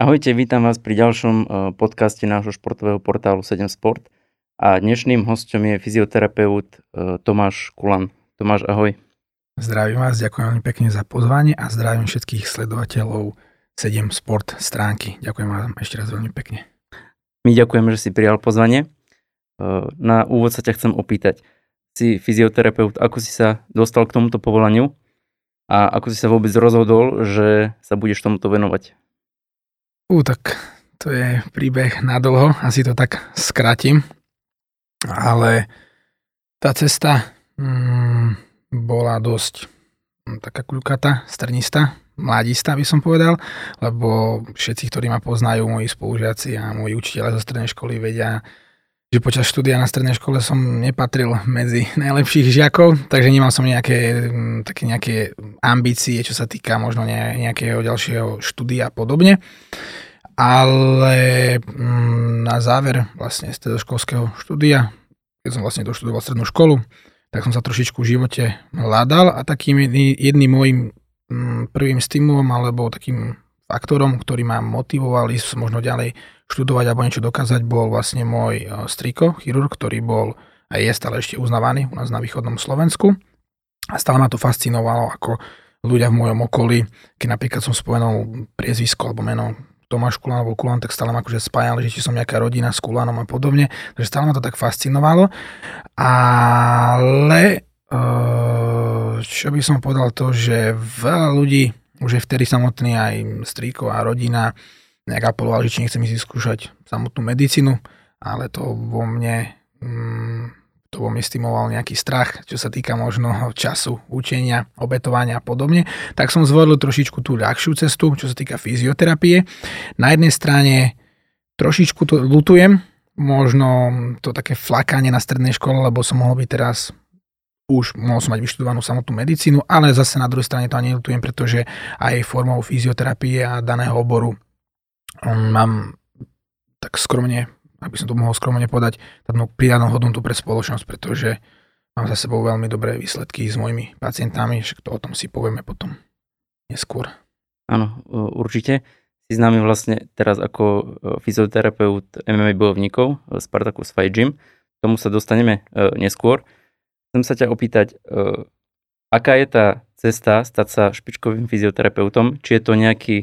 Ahojte, vítam vás pri ďalšom eh, podcaste nášho športového portálu 7 Sport. A dnešným hostom je fyzioterapeut eh, Tomáš Kulan. Tomáš, ahoj. Zdravím vás, ďakujem veľmi pekne za pozvanie a zdravím všetkých sledovateľov 7 Sport stránky. Ďakujem vám ešte raz veľmi pekne. My ďakujeme, že si prijal pozvanie. Eh, na úvod sa ťa chcem opýtať. Si fyzioterapeut, ako si sa dostal k tomuto povolaniu a ako si sa vôbec rozhodol, že sa budeš tomuto venovať? Ú, tak to je príbeh na dlho, asi to tak skratím. Ale tá cesta mm, bola dosť mm, taká kľukata, strnista, mladista by som povedal, lebo všetci, ktorí ma poznajú, moji spolužiaci a moji učiteľe zo strednej školy vedia, že počas štúdia na strednej škole som nepatril medzi najlepších žiakov, takže nemal som nejaké, mm, také nejaké ambície, čo sa týka možno nejakého ďalšieho štúdia a podobne. Ale mm, na záver vlastne z školského štúdia, keď som vlastne doštudoval strednú školu, tak som sa trošičku v živote hľadal a takým jedným môjim mm, prvým stimulom alebo takým faktorom, ktorý ma motivoval ísť možno ďalej študovať alebo niečo dokázať, bol vlastne môj e, striko, chirurg, ktorý bol a je stále ešte uznávaný u nás na východnom Slovensku. A stále ma to fascinovalo, ako ľudia v mojom okolí, keď napríklad som spomenul priezvisko alebo meno Tomáš Kulan alebo Kulan, tak stále ma akože spájali, že či som nejaká rodina s Kulanom a podobne. Takže stále ma to tak fascinovalo. Ale eh, čo by som povedal to, že veľa ľudí, už je vtedy samotný aj strýko a rodina, nejak apeloval, že či nechcem ísť skúšať samotnú medicínu, ale to vo mne mm, to vo mne stimuloval nejaký strach, čo sa týka možno času, učenia, obetovania a podobne, tak som zvolil trošičku tú ľahšiu cestu, čo sa týka fyzioterapie. Na jednej strane trošičku to lutujem, možno to také flakanie na strednej škole, lebo som mohol byť teraz už mohol som mať vyštudovanú samotnú medicínu, ale zase na druhej strane to ani nelutujem, pretože aj formou fyzioterapie a daného oboru um, mám tak skromne aby som to mohol skromne povedať, takú pridanú hodnotu pre spoločnosť, pretože mám za sebou veľmi dobré výsledky s mojimi pacientami, však to o tom si povieme potom neskôr. Áno, určite. Si známy vlastne teraz ako e, fyzioterapeut MMA bojovníkov e, Spartacus Fight Gym. K tomu sa dostaneme e, neskôr. Chcem sa ťa opýtať, aká je tá cesta stať sa špičkovým fyzioterapeutom? Či je to nejaký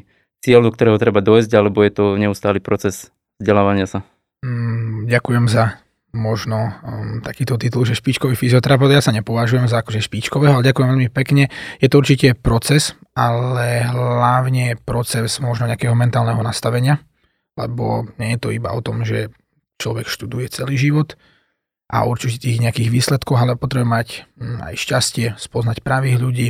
cieľ, do ktorého treba dojsť, alebo je to neustály proces vzdelávania sa? Mm, ďakujem za možno um, takýto titul, že špičkový fyzioterapeut, ja sa nepovažujem za akože špičkového, ale ďakujem veľmi pekne. Je to určite proces, ale hlavne proces možno nejakého mentálneho nastavenia, lebo nie je to iba o tom, že človek študuje celý život a určite tých nejakých výsledkov, ale potrebuje mať mm, aj šťastie, spoznať pravých ľudí,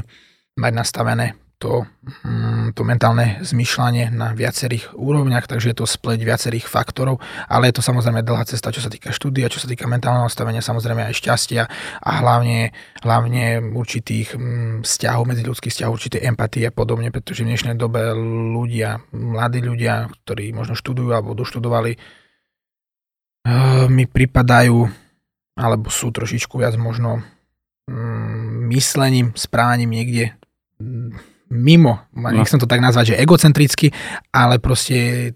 mať nastavené to, mm, to mentálne zmyšľanie na viacerých úrovniach, takže je to spleť viacerých faktorov, ale je to samozrejme dlhá cesta, čo sa týka štúdia, čo sa týka mentálneho nastavenia, samozrejme aj šťastia a hlavne, hlavne určitých mm, vzťahov, ľudských vzťahov, určitej empatie a podobne, pretože v dnešnej dobe ľudia, mladí ľudia, ktorí možno študujú alebo doštudovali, eh, mi pripadajú alebo sú trošičku viac možno mm, myslením, správaním niekde mimo, no. nechcem to tak nazvať, že egocentricky, ale proste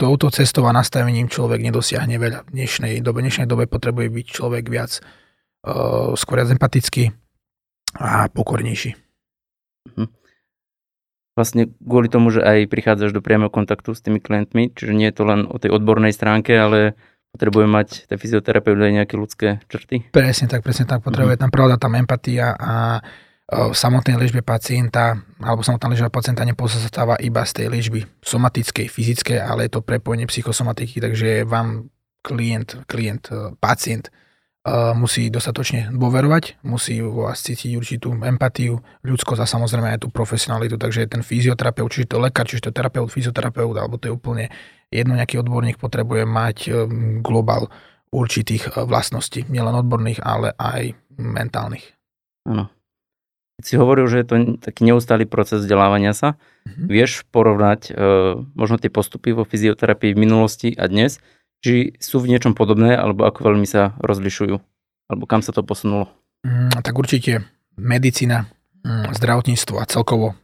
touto cestou a nastavením človek nedosiahne veľa. V dnešnej dobe, v dnešnej dobe potrebuje byť človek viac uh, skôr viac empatický a pokornejší. Mhm. Vlastne kvôli tomu, že aj prichádzaš do priamého kontaktu s tými klientmi, čiže nie je to len o tej odbornej stránke, ale potrebuje mať ten fyzioterapeut aj nejaké ľudské črty? Presne tak, presne tak. Potrebuje mm-hmm. tam pravda, tam empatia a v samotnej liečbe pacienta alebo samotná liečba pacienta nepozostáva iba z tej liečby somatickej, fyzickej, ale je to prepojenie psychosomatiky, takže vám klient, klient, e, pacient e, musí dostatočne dôverovať, musí u vás cítiť určitú empatiu, ľudskosť a samozrejme aj tú profesionalitu, takže ten fyzioterapeut, čiže to lekár, čiže to terapeut, fyzioterapeut, alebo to je úplne jedno, nejaký odborník potrebuje mať e, globál určitých vlastností, nielen odborných, ale aj mentálnych. Áno si hovoril, že je to taký neustály proces vzdelávania sa. Mm-hmm. Vieš porovnať e, možno tie postupy vo fyzioterapii v minulosti a dnes, či sú v niečom podobné, alebo ako veľmi sa rozlišujú, alebo kam sa to posunulo? Mm, tak určite medicína, mm, zdravotníctvo a celkovo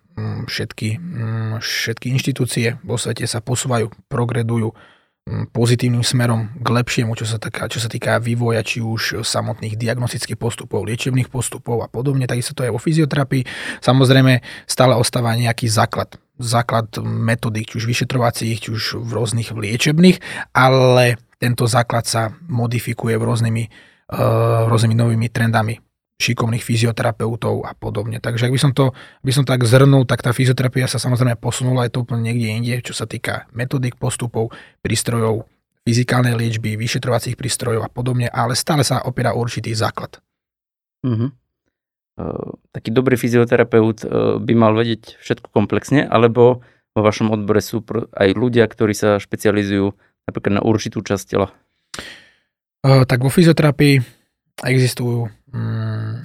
všetky, mm, všetky inštitúcie vo svete sa posúvajú, progredujú pozitívnym smerom k lepšiemu, čo sa, taká, čo sa týka vývoja či už samotných diagnostických postupov, liečebných postupov a podobne. Takisto to je vo fyzioterapii. Samozrejme stále ostáva nejaký základ základ metodík, či už vyšetrovacích, či už v rôznych liečebných, ale tento základ sa modifikuje v rôznymi, uh, rôznymi novými trendami šikovných fyzioterapeutov a podobne. Takže ak by som to, by som tak zhrnul, tak tá fyzioterapia sa samozrejme posunula aj to úplne niekde inde, čo sa týka metodik postupov, prístrojov, fyzikálnej liečby, vyšetrovacích prístrojov a podobne, ale stále sa opiera o určitý základ. Mm-hmm. Uh, taký dobrý fyzioterapeut uh, by mal vedieť všetko komplexne, alebo vo vašom odbore sú pr- aj ľudia, ktorí sa špecializujú napríklad na určitú časť tela? Uh, tak vo fyzioterapii existujú Mm,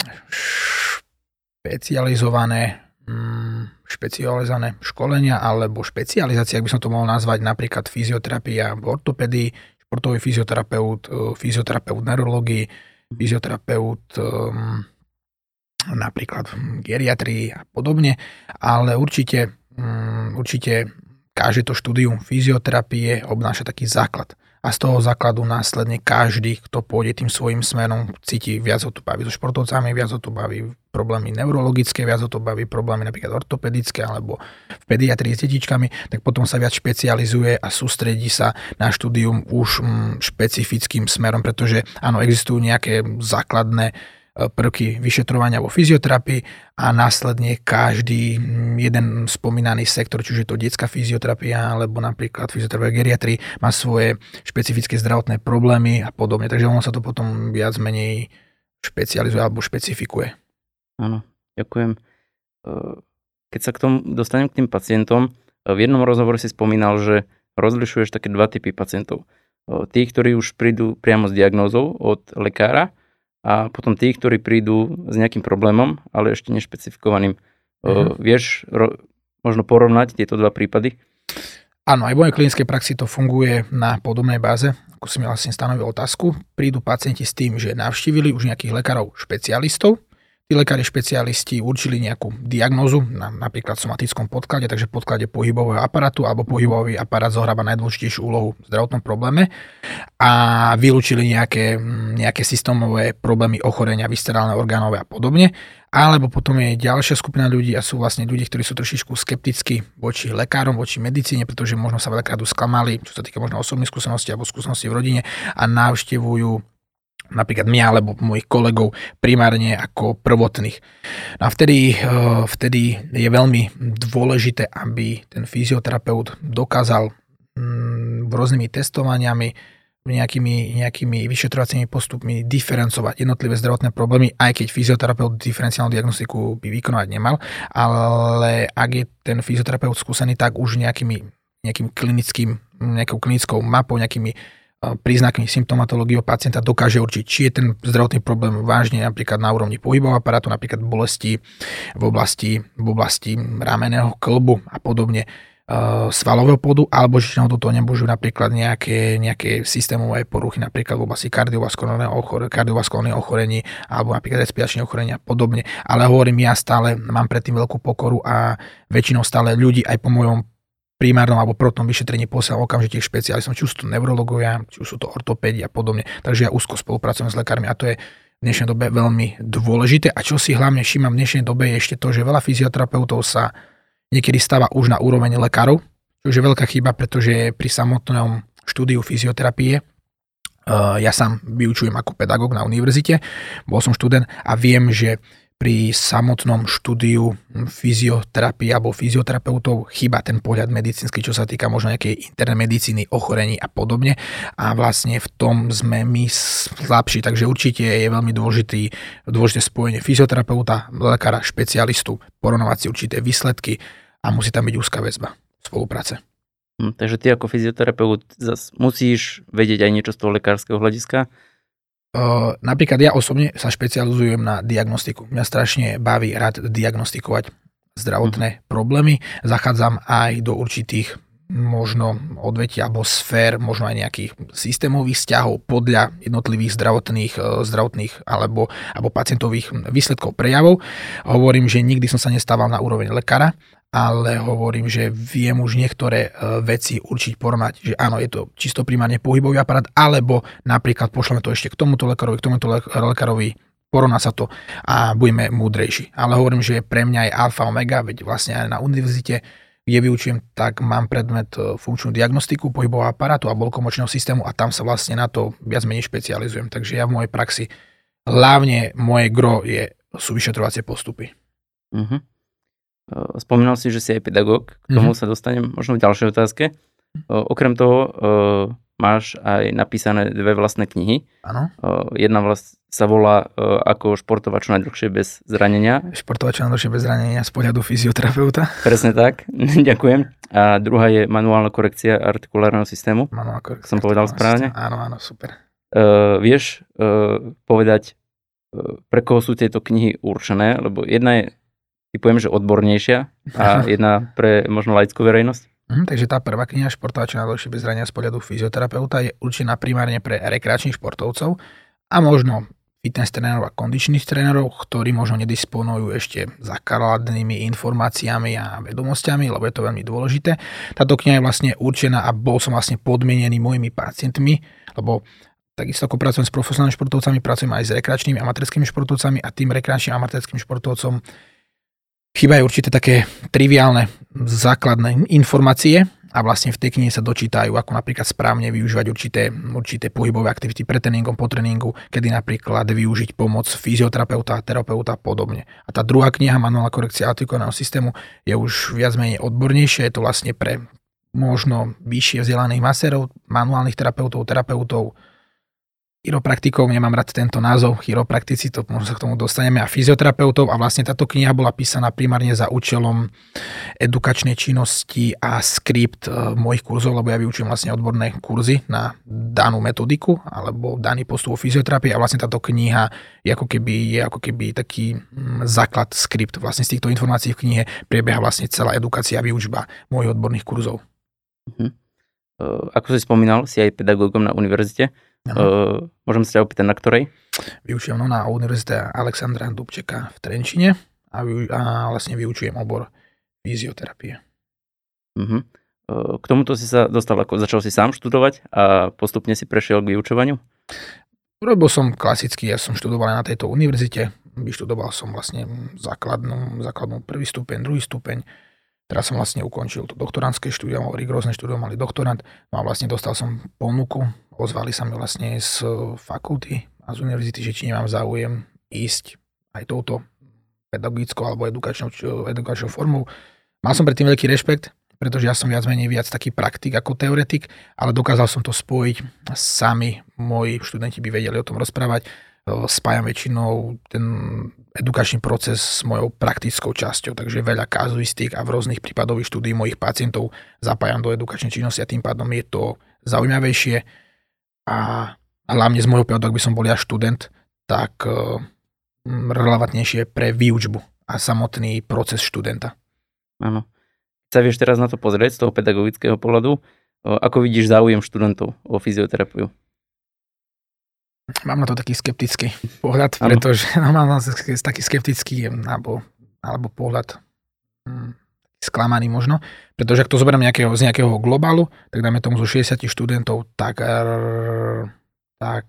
špecializované, mm, špecializované školenia alebo špecializácie, ak by som to mohol nazvať, napríklad fyzioterapia v ortopedii, športový fyzioterapeut, e, fyzioterapeut neurológii, fyzioterapeut um, napríklad v geriatrii a podobne, ale určite, um, určite každé to štúdium fyzioterapie obnáša taký základ a z toho základu následne každý, kto pôjde tým svojim smerom, cíti viac ho to baví so športovcami, viac ho to baví problémy neurologické, viac ho to baví problémy napríklad ortopedické alebo v pediatrii s detičkami, tak potom sa viac špecializuje a sústredí sa na štúdium už mm, špecifickým smerom, pretože áno, existujú nejaké základné prvky vyšetrovania vo fyzioterapii a následne každý jeden spomínaný sektor, čiže to detská fyzioterapia alebo napríklad fyzioterapia geriatrii má svoje špecifické zdravotné problémy a podobne. Takže ono sa to potom viac menej špecializuje alebo špecifikuje. Áno, ďakujem. E, keď sa k tomu dostanem k tým pacientom, e, v jednom rozhovore si spomínal, že rozlišuješ také dva typy pacientov. Tí, ktorí už prídu priamo s diagnózou od lekára a potom tí, ktorí prídu s nejakým problémom, ale ešte nešpecifikovaným. Uh-huh. Vieš ro- možno porovnať tieto dva prípady? Áno, aj v mojej klinickej praxi to funguje na podobnej báze, ako som mi vlastne stanovil otázku. Prídu pacienti s tým, že navštívili už nejakých lekárov špecialistov, Tí lekári špecialisti určili nejakú diagnózu, na, napríklad v somatickom podklade, takže podklade pohybového aparátu alebo pohybový aparát zohráva najdôležitejšiu úlohu v zdravotnom probléme a vylúčili nejaké, nejaké systémové problémy ochorenia, viscerálne orgánové a podobne. Alebo potom je ďalšia skupina ľudí a sú vlastne ľudia, ktorí sú trošičku skeptickí voči lekárom, voči medicíne, pretože možno sa veľakrát sklamali, čo sa týka možno osobných skúseností alebo skúseností v rodine a navštevujú napríklad mňa alebo mojich kolegov primárne ako prvotných. No a vtedy, eh, vtedy je veľmi dôležité, aby ten fyzioterapeut dokázal mm, rôznymi testovaniami, nejakými, nejakými vyšetrovacími postupmi diferencovať jednotlivé zdravotné problémy, aj keď fyzioterapeut diferenciálnu diagnostiku by vykonávať nemal, ale ak je ten fyzioterapeut skúsený, tak už nejakými, nejakým klinickým, nejakou klinickou mapou, nejakými príznakmi symptomatológie pacienta dokáže určiť, či je ten zdravotný problém vážne napríklad na úrovni pohybového aparátu, napríklad bolesti v oblasti, v oblasti rameného klbu a podobne svalového podu, alebo že to nemôžu napríklad nejaké, nejaké systémové poruchy, napríklad v oblasti kardiovaskulárneho ochorenia, kardiovaskulárneho ochorení, alebo napríklad respiračného ochorenia a podobne. Ale hovorím, ja stále mám predtým veľkú pokoru a väčšinou stále ľudí aj po mojom primárnom alebo protnom vyšetrení posielal okamžite špecialistom, či už sú to neurologovia, či už sú to ortopédi a podobne. Takže ja úzko spolupracujem s lekármi a to je v dnešnej dobe veľmi dôležité. A čo si hlavne všímam v dnešnej dobe je ešte to, že veľa fyzioterapeutov sa niekedy stáva už na úroveň lekárov, čo je veľká chyba, pretože pri samotnom štúdiu fyzioterapie ja sám vyučujem ako pedagóg na univerzite, bol som študent a viem, že pri samotnom štúdiu fyzioterapie alebo fyzioterapeutov chýba ten pohľad medicínsky, čo sa týka možno nejakej internej medicíny, ochorení a podobne. A vlastne v tom sme my slabší, takže určite je veľmi dôležitý, dôležité spojenie fyzioterapeuta, lekára, špecialistu, porovnávať si určité výsledky a musí tam byť úzká väzba spolupráce. Hm, takže ty ako fyzioterapeut musíš vedieť aj niečo z toho lekárskeho hľadiska, Uh, napríklad ja osobne sa špecializujem na diagnostiku. Mňa strašne baví rád diagnostikovať zdravotné mm. problémy. Zachádzam aj do určitých možno odvetia alebo sfér, možno aj nejakých systémových vzťahov podľa jednotlivých zdravotných, zdravotných alebo, alebo pacientových výsledkov prejavov. Hovorím, že nikdy som sa nestával na úroveň lekára, ale hovorím, že viem už niektoré e, veci určiť, porovnať, že áno, je to čisto primárne pohybový aparát, alebo napríklad pošleme to ešte k tomuto lekárovi, k tomuto lekárovi, porovná sa to a budeme múdrejší. Ale hovorím, že pre mňa je alfa omega, veď vlastne aj na univerzite, kde vyučujem, tak mám predmet e, funkčnú diagnostiku pohybového aparátu a bolkomočného systému a tam sa vlastne na to viac menej špecializujem. Takže ja v mojej praxi hlavne moje gro je, sú vyšetrovacie postupy. Uh-huh. Spomínal si, že si aj pedagóg, k tomu mm-hmm. sa dostanem možno v ďalšej otázke. Okrem toho máš aj napísané dve vlastné knihy. Áno. Jedna vlast sa volá Ako športovať čo najdlhšie bez zranenia. Športovať čo najdlhšie bez zranenia z pohľadu fyzioterapeuta. Presne tak, ďakujem. A druhá je manuálna korekcia artikulárneho systému. Manuálna korekcia. Som povedal správne? Áno, áno, super. Uh, vieš uh, povedať, uh, pre koho sú tieto knihy určené? Lebo jedna je typujem, že odbornejšia a jedna pre možno laickú verejnosť? Mhm, takže tá prvá kniha Športovač na dlhšie bez zrania z pohľadu fyzioterapeuta je určená primárne pre rekreačných športovcov a možno fitness trénerov a kondičných trénerov, ktorí možno nedisponujú ešte základnými informáciami a vedomosťami, lebo je to veľmi dôležité. Táto kniha je vlastne určená a bol som vlastne podmienený mojimi pacientmi, lebo Takisto ako pracujem s profesionálnymi športovcami, pracujem aj s rekreačnými amatérskými športovcami a tým rekreačným amatérským športovcom chýbajú určité také triviálne základné informácie a vlastne v tej knihe sa dočítajú, ako napríklad správne využívať určité, určité pohybové aktivity pre tréningom, po tréningu, kedy napríklad využiť pomoc fyzioterapeuta, terapeuta a podobne. A tá druhá kniha, Manuálna korekcia artikulárneho systému, je už viac menej odbornejšia, je to vlastne pre možno vyššie vzdelaných masérov, manuálnych terapeutov, terapeutov, chiropraktikov, nemám rád tento názov, chiropraktici, to možno sa k tomu dostaneme, a fyzioterapeutov a vlastne táto kniha bola písaná primárne za účelom edukačnej činnosti a skript e, mojich kurzov, lebo ja vyučujem vlastne odborné kurzy na danú metodiku alebo daný postup fyzioterapie a vlastne táto kniha je ako keby, je ako keby taký mm, základ skript. Vlastne z týchto informácií v knihe prebieha vlastne celá edukácia a výučba mojich odborných kurzov. Mhm. E, ako si spomínal, si aj pedagógom na univerzite. Uh, môžem sa ťa opýtať, na ktorej? Vyučujem no, na Univerzite Alexandra Dubčeka v Trenčine a, vy, a vlastne vyučujem obor fyzioterapie. Uh-huh. Uh, k tomuto si sa dostal, ako začal si sám študovať a postupne si prešiel k vyučovaniu? Robil som klasicky, ja som študoval na tejto univerzite, vyštudoval som vlastne základnú, základnú prvý stupeň, druhý stupeň, Teraz som vlastne ukončil to doktorantské štúdium, rigorózne štúdium, mali doktorant, no a vlastne dostal som ponuku, ozvali sa mi vlastne z fakulty a z univerzity, že či nemám záujem ísť aj touto pedagogickou alebo edukačnou, edukačnou formou. Mal som predtým veľký rešpekt, pretože ja som viac menej viac taký praktik ako teoretik, ale dokázal som to spojiť. Sami moji študenti by vedeli o tom rozprávať. Spájam väčšinou ten edukačný proces s mojou praktickou časťou, takže veľa kazuistík a v rôznych prípadových štúdí mojich pacientov zapájam do edukačnej činnosti a tým pádom je to zaujímavejšie a hlavne z môjho pohľadu, ak by som bol ja študent, tak uh, relevantnejšie pre výučbu a samotný proces študenta. Áno. Sa vieš teraz na to pozrieť z toho pedagogického pohľadu, ako vidíš záujem študentov o fyzioterapiu? Mám na to taký skeptický pohľad, pretože no, mám na to taký skeptický alebo, alebo pohľad hm, sklamaný možno, pretože ak to zoberiem nejakého, z nejakého globálu, tak dáme tomu zo 60 študentov, tak, tak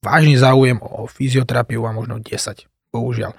vážny záujem o fyzioterapiu a možno 10, bohužiaľ.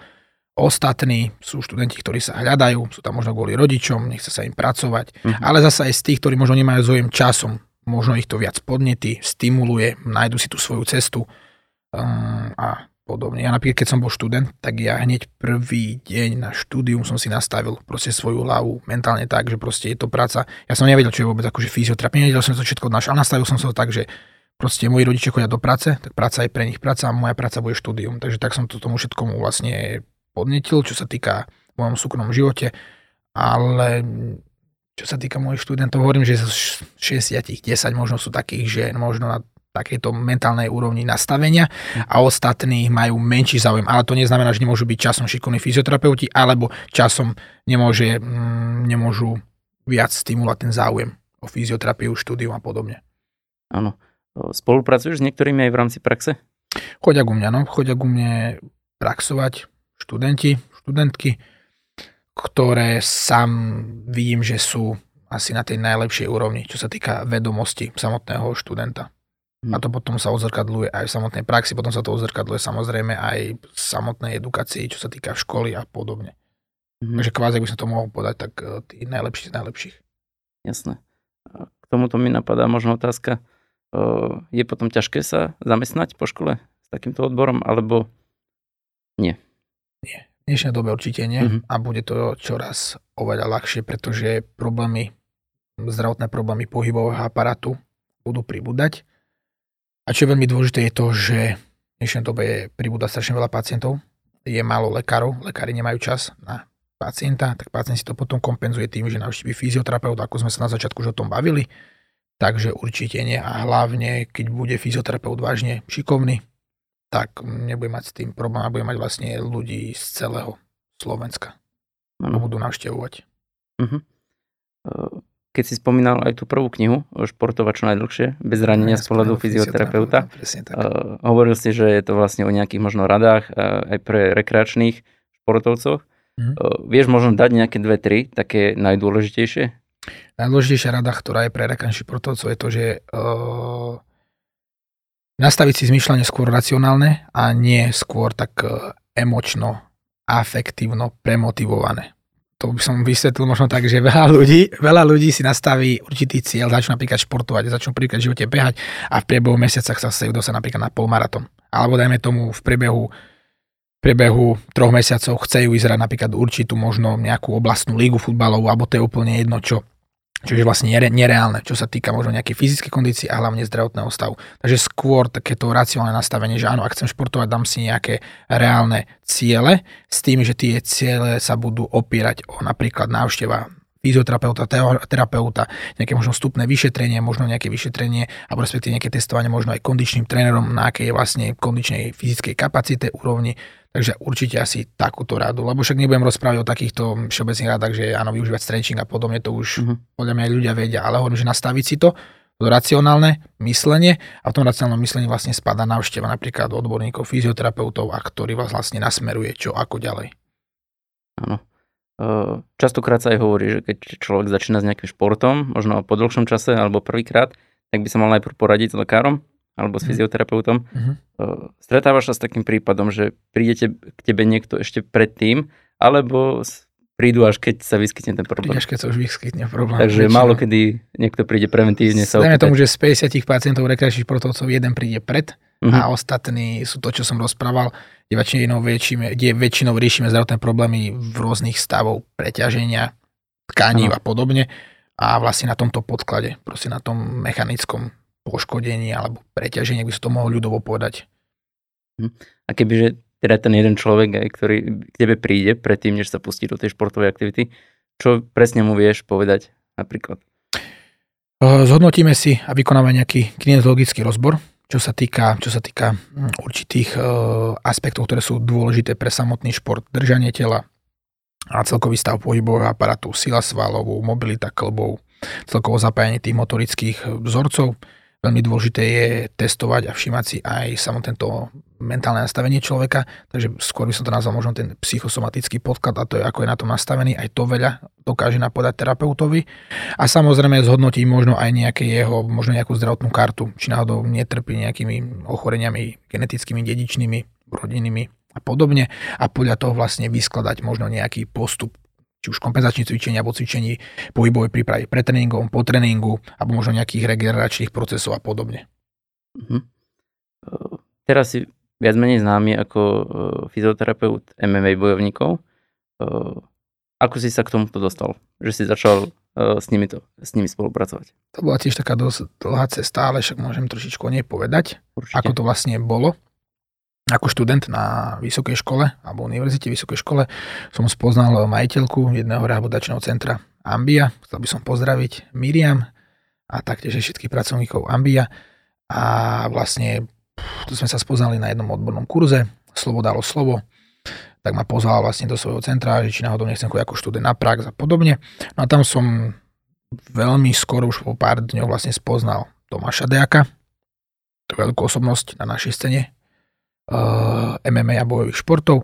Ostatní sú študenti, ktorí sa hľadajú, sú tam možno kvôli rodičom, nechce sa im pracovať, uh-huh. ale zase aj z tých, ktorí možno nemajú záujem časom možno ich to viac podnety, stimuluje, nájdu si tú svoju cestu um, a podobne. Ja napríklad, keď som bol študent, tak ja hneď prvý deň na štúdium som si nastavil proste svoju hlavu mentálne tak, že proste je to práca. Ja som nevedel, čo je vôbec akože fyzioterapia, nevedel som to všetko naš, ale nastavil som sa to tak, že proste moji rodičia chodia do práce, tak práca je pre nich práca a moja práca bude štúdium. Takže tak som to tomu všetkomu vlastne podnetil, čo sa týka v mojom súkromnom živote, ale čo sa týka mojich študentov, hovorím, že z 60, 10 možno sú takých, že možno na takejto mentálnej úrovni nastavenia a ostatní majú menší záujem. Ale to neznamená, že nemôžu byť časom šikovní fyzioterapeuti alebo časom nemôže, mm, nemôžu viac stimulovať ten záujem o fyzioterapiu, štúdiu a podobne. Áno. Spolupracuješ s niektorými aj v rámci praxe? Chodia ku mňa, no. Chodia ku mne praxovať študenti, študentky ktoré sám vidím, že sú asi na tej najlepšej úrovni, čo sa týka vedomosti samotného študenta. A to potom sa odzrkadluje aj v samotnej praxi, potom sa to odzrkadluje samozrejme aj v samotnej edukácii, čo sa týka školy a podobne. Mm-hmm. Takže kvázi, by som to mohol povedať, tak e, tí najlepší z najlepších. Jasné. K tomuto mi napadá možno otázka, e, je potom ťažké sa zamestnať po škole s takýmto odborom, alebo nie? Nie. V dnešnej dobe určite nie mm-hmm. a bude to čoraz oveľa ľahšie, pretože problémy, zdravotné problémy pohybového aparátu budú pribúdať a čo je veľmi dôležité je to, že v dnešnej dobe je pribúda strašne veľa pacientov, je málo lekárov, lekári nemajú čas na pacienta, tak pacient si to potom kompenzuje tým, že navštíví fyzioterapeut, ako sme sa na začiatku už o tom bavili. Takže určite nie a hlavne, keď bude fyzioterapeut vážne šikovný, tak nebude mať s tým problém a bude mať vlastne ľudí z celého Slovenska. Ano. Budú navštevovať. Uh-huh keď si spomínal aj tú prvú knihu, Športovať čo najdlhšie, bez zranenia z pohľadu fyzioterapeuta. Uh, hovoril si, že je to vlastne o nejakých možno radách uh, aj pre rekreačných športovcov. Mm. Uh, vieš možno dať nejaké dve, tri, také najdôležitejšie? Najdôležitejšia rada, ktorá je pre rekreačných športovcov, je to, že uh, nastaviť si zmýšľanie skôr racionálne a nie skôr tak uh, emočno, afektívno premotivované to by som vysvetlil možno tak, že veľa ľudí, veľa ľudí si nastaví určitý cieľ, začnú napríklad športovať, začnú napríklad v živote behať a v priebehu mesiacach sa chcejú dostať napríklad na polmaratón. Alebo dajme tomu v priebehu priebehu troch mesiacov chcejú vyzerať napríklad určitú možno nejakú oblastnú lígu futbalovú, alebo to je úplne jedno čo čo je vlastne nereálne, čo sa týka možno nejakej fyzickej kondície a hlavne zdravotného stavu. Takže skôr takéto racionálne nastavenie, že áno, ak chcem športovať, dám si nejaké reálne ciele s tým, že tie ciele sa budú opierať o napríklad návšteva fyzioterapeuta, terapeuta, nejaké možno vstupné vyšetrenie, možno nejaké vyšetrenie, alebo respektíve nejaké testovanie možno aj kondičným trénerom na akej vlastne kondičnej fyzickej kapacite úrovni. Takže určite asi takúto radu, lebo však nebudem rozprávať o takýchto všeobecných radách, že áno, využívať stretching a podobne, to už uh-huh. podľa mňa aj ľudia vedia, ale hovorím, že nastaviť si to, to racionálne myslenie a v tom racionálnom myslení vlastne spada návšteva napríklad odborníkov, fyzioterapeutov a ktorý vás vlastne nasmeruje čo ako ďalej. Áno. Častokrát sa aj hovorí, že keď človek začína s nejakým športom, možno po dlhšom čase alebo prvýkrát, tak by sa mal najprv poradiť s lekárom alebo s mhm. fyzioterapeutom. Mm-hmm. Stretávaš sa s takým prípadom, že príde k tebe niekto ešte predtým, alebo prídu až keď sa vyskytne ten problém. Príde až keď sa už vyskytne problém. Takže väčšinou. málo kedy niekto príde preventívne sa Dajme tomu, že z 50 pacientov rekreačných športovcov jeden príde pred mm-hmm. a ostatní sú to, čo som rozprával, kde väčšinou, väčšime, kde väčšinou riešime zdravotné problémy v rôznych stavov preťaženia, tkaní a podobne a vlastne na tomto podklade, proste na tom mechanickom poškodení alebo preťažení, by sa to mohol ľudovo povedať. Mhm. A kebyže teda ten jeden človek, aj, ktorý k tebe príde predtým, než sa pustí do tej športovej aktivity, čo presne mu vieš povedať napríklad? Zhodnotíme si a vykonávame nejaký kinezologický rozbor, čo sa týka, čo sa týka hm, určitých uh, aspektov, ktoré sú dôležité pre samotný šport, držanie tela a celkový stav pohybového aparátu, sila svalov, mobilita klbov, celkovo zapájanie tých motorických vzorcov. Veľmi dôležité je testovať a všímať si aj samotné to mentálne nastavenie človeka, takže skôr by som to nazval možno ten psychosomatický podklad a to je ako je na tom nastavený, aj to veľa dokáže napodať terapeutovi a samozrejme zhodnotiť možno aj nejaké jeho, možno nejakú zdravotnú kartu, či náhodou netrpí nejakými ochoreniami genetickými, dedičnými, rodinnými a podobne a podľa toho vlastne vyskladať možno nejaký postup či už kompenzačných cvičení alebo cvičení pohybovej prípravy pre tréningom, po tréningu alebo možno nejakých regeneračných procesov a podobne. Uh-huh. Teraz si viac menej známy ako uh, fyzioterapeut MMA bojovníkov. Uh, ako si sa k tomuto dostal? Že si začal uh, s, nimi to, s nimi spolupracovať? To bola tiež taká dosť dlhá cesta, ale však môžem trošičku nepovedať, Určite. ako to vlastne bolo ako študent na vysokej škole alebo univerzite vysokej škole som spoznal majiteľku jedného rehabilitačného centra Ambia. Chcel by som pozdraviť Miriam a taktiež všetkých pracovníkov Ambia. A vlastne tu sme sa spoznali na jednom odbornom kurze, slovo dalo slovo, tak ma pozval vlastne do svojho centra, že či náhodou nechcem chodiť ako študent na prax a podobne. No a tam som veľmi skoro, už po pár dňoch vlastne spoznal Tomáša Dejaka, veľkú osobnosť na našej scéne, uh, eh, MMA a bojových športov.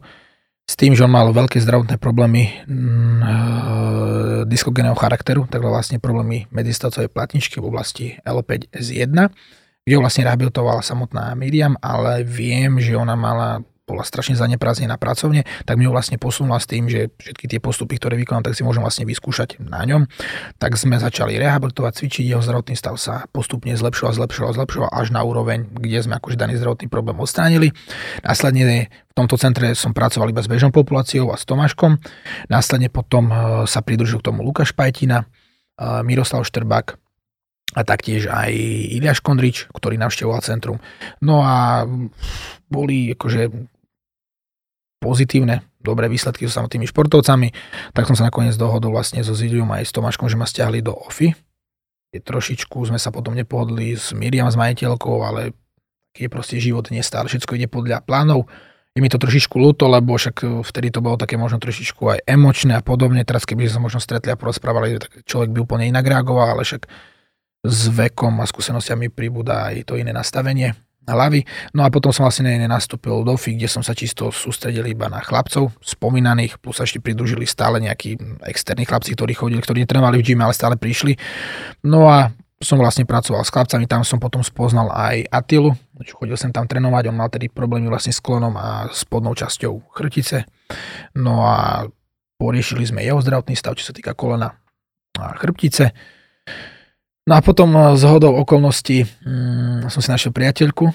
s tým, že on mal veľké zdravotné problémy mm, e, diskogénneho charakteru, tak vlastne problémy medzistavcovej platničky v oblasti L5S1, kde vlastne rehabilitovala samotná Miriam, ale viem, že ona mala bola strašne zaneprázdnená pracovne, tak mi ho vlastne posunula s tým, že všetky tie postupy, ktoré vykonám, tak si môžem vlastne vyskúšať na ňom. Tak sme začali rehabilitovať, cvičiť, jeho zdravotný stav sa postupne zlepšoval, zlepšoval, zlepšoval až na úroveň, kde sme akože daný zdravotný problém odstránili. Následne v tomto centre som pracoval iba s bežnou populáciou a s Tomáškom. Následne potom e, sa pridružil k tomu Lukáš Pajtina, e, Miroslav Štrbák, a taktiež aj Iliáš Kondrič, ktorý navštevoval centrum. No a boli akože pozitívne, dobré výsledky so samotnými športovcami, tak som sa nakoniec dohodol vlastne so Zilium aj s Tomáškom, že ma stiahli do OFI. Je trošičku sme sa potom nepohodli s Miriam, s majiteľkou, ale je proste život nestále, všetko ide podľa plánov. Je mi to trošičku ľúto, lebo však vtedy to bolo také možno trošičku aj emočné a podobne. Teraz keby sme možno stretli a porozprávali, tak človek by úplne inak reagoval, ale však s vekom a skúsenostiami pribúda aj to iné nastavenie hlavy. No a potom som vlastne nastúpil do FI, kde som sa čisto sústredil iba na chlapcov spomínaných, plus sa ešte pridružili stále nejakí externí chlapci, ktorí chodili, ktorí netrenovali v gyme, ale stále prišli. No a som vlastne pracoval s chlapcami, tam som potom spoznal aj Atilu, chodil som tam trénovať, on mal tedy problémy vlastne s klonom a spodnou časťou chrtice. No a poriešili sme jeho zdravotný stav, čo sa týka kolena a chrbtice. No a potom eh, z hodou okolností mm, som si našiel priateľku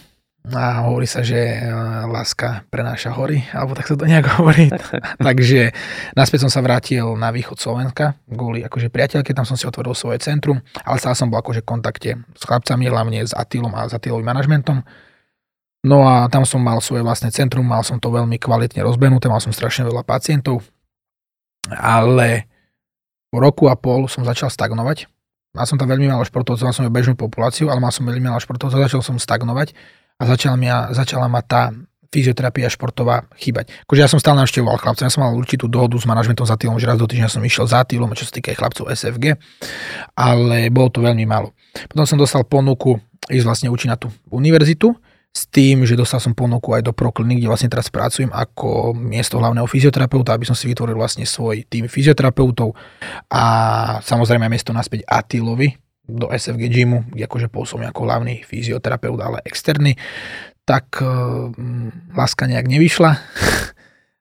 a hovorí sa, že eh, láska prenáša hory, alebo tak sa to nejak hovorí. Takže naspäť som sa vrátil na východ Slovenska, kvôli akože priateľke, tam som si otvoril svoje centrum, ale stále som bol akože v kontakte s chlapcami, hlavne s Atilom a s Atilovým manažmentom. No a tam som mal svoje vlastné centrum, mal som to veľmi kvalitne rozbenuté, mal som strašne veľa pacientov, ale po roku a pol som začal stagnovať, Mal som tam veľmi málo športovcov, mal som bežnú populáciu, ale mal som veľmi málo športovcov, začal som stagnovať a začala, mi, začala ma tá fyzioterapia športová chýbať. Akože ja som stále navštevoval chlapcov, ja som mal určitú dohodu s manažmentom za týlom, že raz do týždňa som išiel za týlom, čo sa týka chlapcov SFG, ale bolo to veľmi málo. Potom som dostal ponuku ísť vlastne učiť na tú univerzitu, s tým, že dostal som ponuku aj do Proklinik, kde vlastne teraz pracujem ako miesto hlavného fyzioterapeuta, aby som si vytvoril vlastne svoj tým fyzioterapeutov a samozrejme miesto naspäť Atilovi do SFG gymu, kde akože pôsobím ako hlavný fyzioterapeut, ale externý, tak uh, láska nejak nevyšla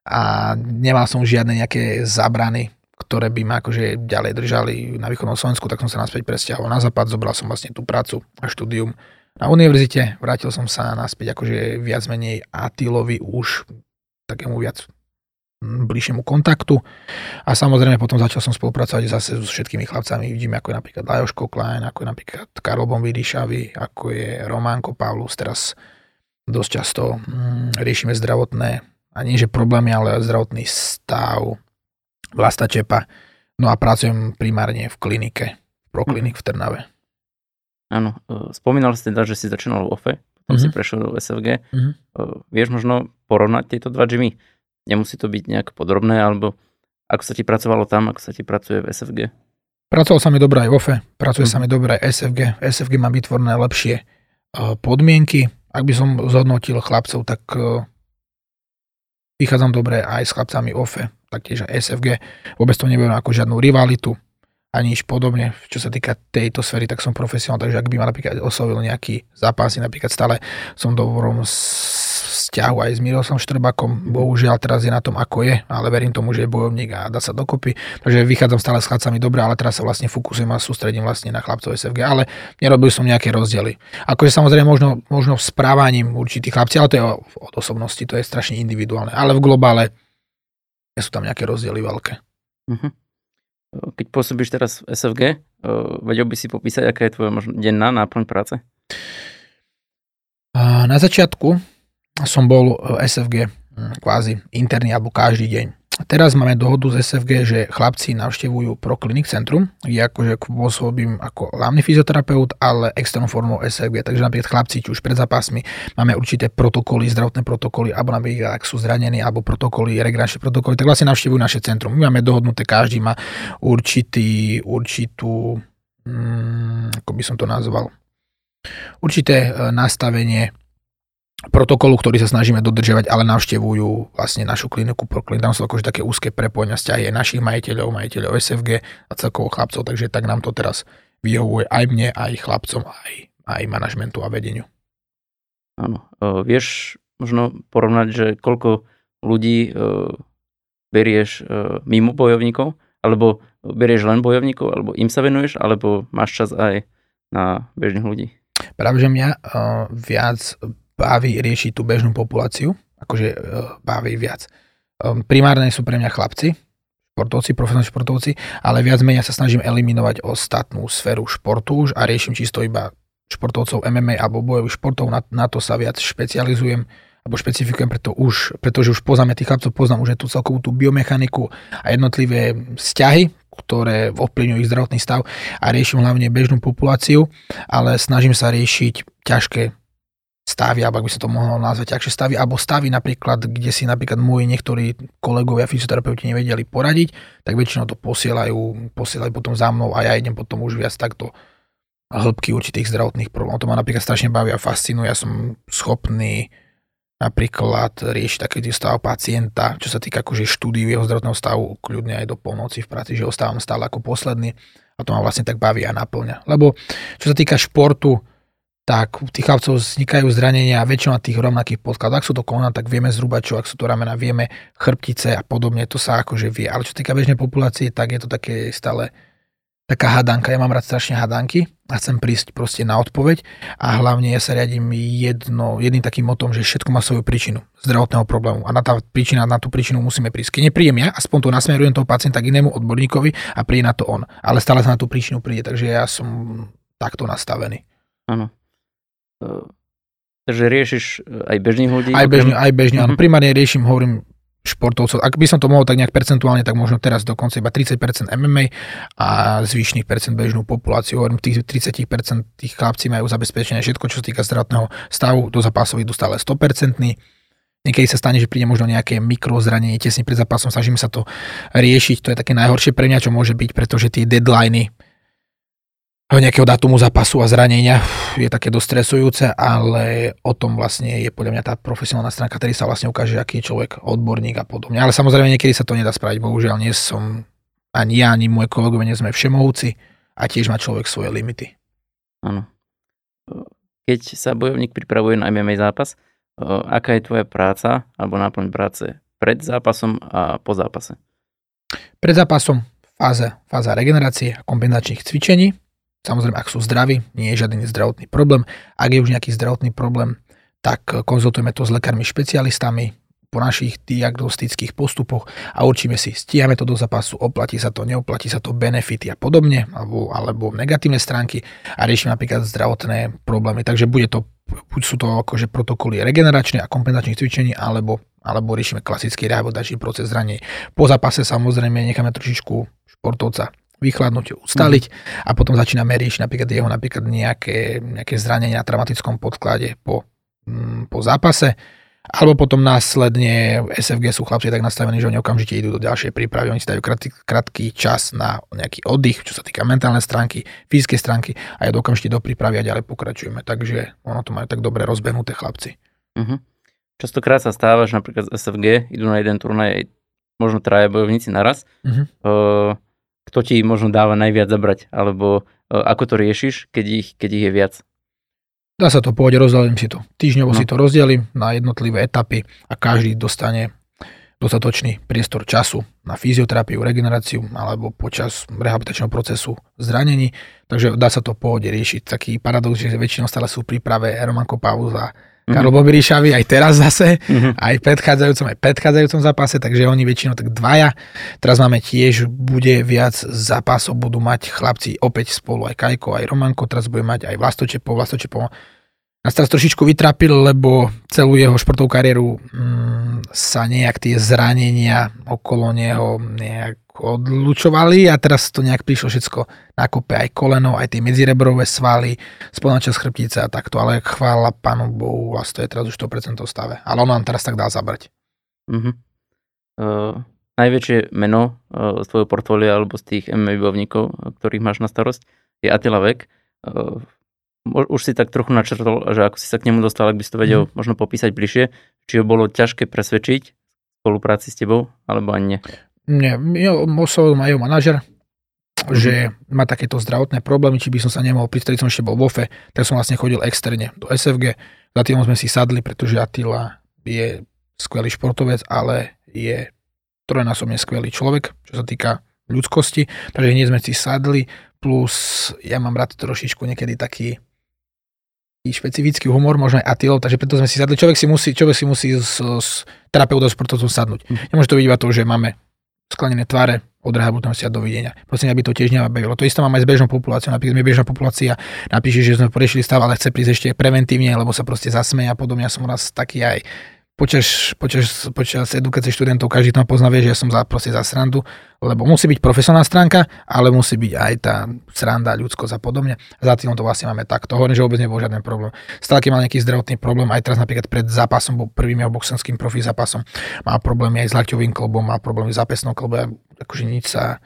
a nemal som žiadne nejaké zabrany, ktoré by ma akože ďalej držali na východnom Slovensku, tak som sa naspäť presťahoval na západ, zobral som vlastne tú prácu a štúdium na univerzite. Vrátil som sa naspäť akože viac menej Atilovi už takému viac bližšiemu kontaktu a samozrejme potom začal som spolupracovať zase so všetkými chlapcami, vidíme ako je napríklad Lajoško Klein, ako je napríklad Karol Bombidy Šavy, ako je Románko Pavlus, teraz dosť často mm, riešime zdravotné, a nie že problémy, ale zdravotný stav Vlasta Čepa. No a pracujem primárne v klinike, Proklinik v Trnave. Áno, e, spomínal si teda, že si začínal v OFE, potom mm-hmm. si mhm. prešiel do SFG. Mm-hmm. Vieš možno porovnať tieto dva gymy? Nemusí to byť nejak podrobné, alebo ako sa ti pracovalo tam, ako sa ti pracuje v SFG? Pracoval sa mi dobre aj v OFE, pracuje mm-hmm. sa mi dobre aj SFG. SFG má vytvorné lepšie e, podmienky. Ak by som zhodnotil chlapcov, tak vychádzam dobre aj s chlapcami OFE, taktiež aj SFG. Vôbec to nebudem ako žiadnu rivalitu ani nič podobne, čo sa týka tejto sféry, tak som profesionál, takže ak by ma napríklad oslovil nejaký zápas, napríklad stále som do vzťahu aj s Mirosom Štrbakom, bohužiaľ teraz je na tom, ako je, ale verím tomu, že je bojovník a dá sa dokopy, takže vychádzam stále s chlapcami dobre, ale teraz sa vlastne fokusujem a sústredím vlastne na chlapcov SFG, ale nerobil som nejaké rozdiely. Akože samozrejme možno, možno správaním určitých chlapci, ale to je od osobnosti, to je strašne individuálne, ale v globále nie sú tam nejaké rozdiely veľké. Uh-huh. Keď pôsobíš teraz v SFG, eh, vedel by si popísať, aká je tvoja možno denná náplň práce? Na začiatku som bol SFG hm, kvázi interný alebo každý deň. Teraz máme dohodu z SFG, že chlapci navštevujú Proclinic Centrum, kde akože pôsobím ako hlavný fyzioterapeut, ale externou formou SFG. Takže napríklad chlapci, či už pred zápasmi, máme určité protokoly, zdravotné protokoly, alebo napríklad ak sú zranení, alebo protokoly, regrančné protokoly, tak vlastne navštevujú naše centrum. My máme dohodnuté, každý má určitý, určitú, hmm, ako by som to nazval, určité e, nastavenie protokolu, ktorý sa snažíme dodržiavať, ale navštevujú vlastne našu kliniku Proclin. Tam sú akože také úzke prepojenia vzťahy našich majiteľov, majiteľov SFG a celkovo chlapcov, takže tak nám to teraz vyhovuje aj mne, aj chlapcom, aj, aj manažmentu a vedeniu. Áno. E, vieš možno porovnať, že koľko ľudí e, berieš e, mimo bojovníkov, alebo berieš len bojovníkov, alebo im sa venuješ, alebo máš čas aj na bežných ľudí? Práve, že mňa uh, viac baví riešiť tú bežnú populáciu, akože uh, baví viac. Um, primárne sú pre mňa chlapci, športovci, profesionálni športovci, ale viac menej sa snažím eliminovať ostatnú sféru športu už a riešim čisto iba športovcov MMA alebo bojových športov, na, na to sa viac špecializujem alebo špecifikujem, preto už, pretože už poznáme tých chlapcov, poznám už tú celkovú tú biomechaniku a jednotlivé vzťahy, ktoré ovplyvňujú ich zdravotný stav a riešim hlavne bežnú populáciu, ale snažím sa riešiť ťažké stavy, alebo ak by sa to mohlo nazvať ťažšie stavy, alebo stavy napríklad, kde si napríklad moji niektorí kolegovia fyzioterapeuti nevedeli poradiť, tak väčšinou to posielajú, posielajú potom za mnou a ja idem potom už viac takto hĺbky určitých zdravotných problémov. To ma napríklad strašne baví a fascinuje. Ja som schopný napríklad riešiť taký stav pacienta, čo sa týka akože štúdiu jeho zdravotného stavu, kľudne aj do polnoci v práci, že ostávam stále ako posledný a to ma vlastne tak baví a naplňa. Lebo čo sa týka športu, tak u tých chlapcov vznikajú zranenia a väčšina tých rovnakých podkladov. Ak sú to kolena, tak vieme zhruba čo, ak sú to ramena, vieme chrbtice a podobne, to sa akože vie. Ale čo týka bežnej populácie, tak je to také stále taká hadanka. Ja mám rád strašne hadanky a chcem prísť proste na odpoveď a hlavne ja sa riadím jedno, jedným takým motom, že všetko má svoju príčinu zdravotného problému a na tá príčina, na tú príčinu musíme prísť. Keď nepríjem ja, aspoň to nasmerujem toho pacienta k inému odborníkovi a príde na to on. Ale stále sa na tú príčinu príde, takže ja som takto nastavený. Áno. Takže riešiš aj bežných ľudí? Aj bežne, aj bežne, áno. Mhm. Primárne riešim, hovorím, športovcov. Ak by som to mohol tak nejak percentuálne, tak možno teraz dokonca iba 30% MMA a zvyšných percent bežnú populáciu. Hovorím, tých 30% tých chlapci majú zabezpečené všetko, čo sa týka zdravotného stavu. Do zápasov idú stále 100%. Niekedy sa stane, že príde možno nejaké mikrozranenie tesne pred zápasom, snažíme sa to riešiť. To je také najhoršie pre mňa, čo môže byť, pretože tie deadliny nejakého datumu zápasu a zranenia je také dosť stresujúce, ale o tom vlastne je podľa mňa tá profesionálna stránka, ktorý sa vlastne ukáže, aký je človek odborník a podobne. Ale samozrejme niekedy sa to nedá spraviť, bohužiaľ nie som ani ja, ani moje kolegovia nie sme všemohúci a tiež má človek svoje limity. Áno. Keď sa bojovník pripravuje na MMA zápas, aká je tvoja práca alebo náplň práce pred zápasom a po zápase? Pred zápasom fáza, fáza regenerácie a kombinačných cvičení, Samozrejme, ak sú zdraví, nie je žiadny zdravotný problém. Ak je už nejaký zdravotný problém, tak konzultujeme to s lekármi špecialistami po našich diagnostických postupoch a určíme si, stíhame to do zápasu, oplatí sa to, neoplatí sa to, benefity a podobne, alebo, alebo negatívne stránky a riešime napríklad zdravotné problémy. Takže bude to, buď sú to akože protokoly regeneračné a kompenzačných cvičení, alebo, alebo riešime klasický rehabilitačný proces zranení. Po zápase samozrejme necháme trošičku športovca vychladnúť, ustaliť mm. a potom začíname riešiť napríklad jeho napríklad nejaké, nejaké zranenie na traumatickom podklade po, mm, po zápase. Alebo potom následne SFG sú chlapci tak nastavení, že oni okamžite idú do ďalšej prípravy. Oni si dajú krátky, krátky čas na nejaký oddych, čo sa týka mentálnej stránky, fyzickej stránky a idú okamžite do prípravy a ďalej pokračujeme. Takže ono to majú tak dobre rozbehnuté chlapci. Uh-huh. Častokrát sa stáva, že napríklad z SFG idú na jeden turnaj možno traja bojovníci naraz. Uh-huh. Uh, kto ti možno dáva najviac zabrať, alebo e, ako to riešiš, keď ich, keď ich je viac? Dá sa to povedať, rozdelím si to. Týždňovo no. si to rozdelím na jednotlivé etapy a každý dostane dostatočný priestor času na fyzioterapiu, regeneráciu alebo počas rehabilitačného procesu zranení. Takže dá sa to pohode riešiť. Taký paradox, že väčšinou stále sú v príprave Roman Kopavus a. Karol Bobiríšavi aj teraz zase, mm-hmm. aj v predchádzajúcom, aj predchádzajúcom zápase, takže oni väčšinou tak dvaja. Teraz máme tiež, bude viac zápasov, budú mať chlapci opäť spolu, aj Kajko, aj Romanko, teraz bude mať aj Vlastočepo, Vlastočepo nás teraz trošičku vytrapil, lebo celú jeho športovú kariéru mm, sa nejak tie zranenia okolo neho nejak odlučovali a teraz to nejak prišlo všetko na kope, aj koleno, aj tie medzirebrové svaly, spolná časť chrbtice a takto, ale chvála pánu Bohu, vlastne je teraz už 100% stave. Ale on nám teraz tak dá zabrať. Uh-huh. Uh, najväčšie meno uh, z tvojho portfólia alebo z tých MMA bojovníkov, ktorých máš na starosť, je Attila Vek. Uh, už si tak trochu načrtol, že ako si sa k nemu dostal, ak by si to vedel mm. možno popísať bližšie, či ho bolo ťažké presvedčiť v spolupráci s tebou, alebo ani nie? Nie, oslovil ma jeho manažer, mm. že má takéto zdravotné problémy, či by som sa nemohol, pri som ešte bol v OFE, tak som vlastne chodil externe do SFG, za tým sme si sadli, pretože Attila je skvelý športovec, ale je trojnásobne skvelý človek, čo sa týka ľudskosti, takže hneď sme si sadli, plus ja mám rád trošičku niekedy taký špecifický humor, možno aj Atilov, takže preto sme si sadli. Človek si musí, človek si musí s, s terapeutom, sportovcom sadnúť. Mm. Nemôže to byť iba to, že máme sklenené tváre, od rehabilitácia dovidenia. Prosím, aby to tiež nebavilo. To isté mám aj s bežnou populáciou. Napríklad mi bežná populácia napíše, že sme poriešili stav, ale chce prísť ešte preventívne, lebo sa proste zasmeje a podobne. Ja som raz taký aj počas, počas, počas edukácie študentov každý tam pozná, vie, že ja som za, proste za srandu, lebo musí byť profesionálna stránka, ale musí byť aj tá sranda, ľudskosť a podobne. Za tým to vlastne máme takto. Hovorím, že vôbec nebol žiaden problém. Stále, keď mal nejaký zdravotný problém, aj teraz napríklad pred zápasom, bol prvým jeho boxerským profi zápasom, má problémy aj s lakťovým klbom, má problémy s zápesnou klbom, akože nič sa,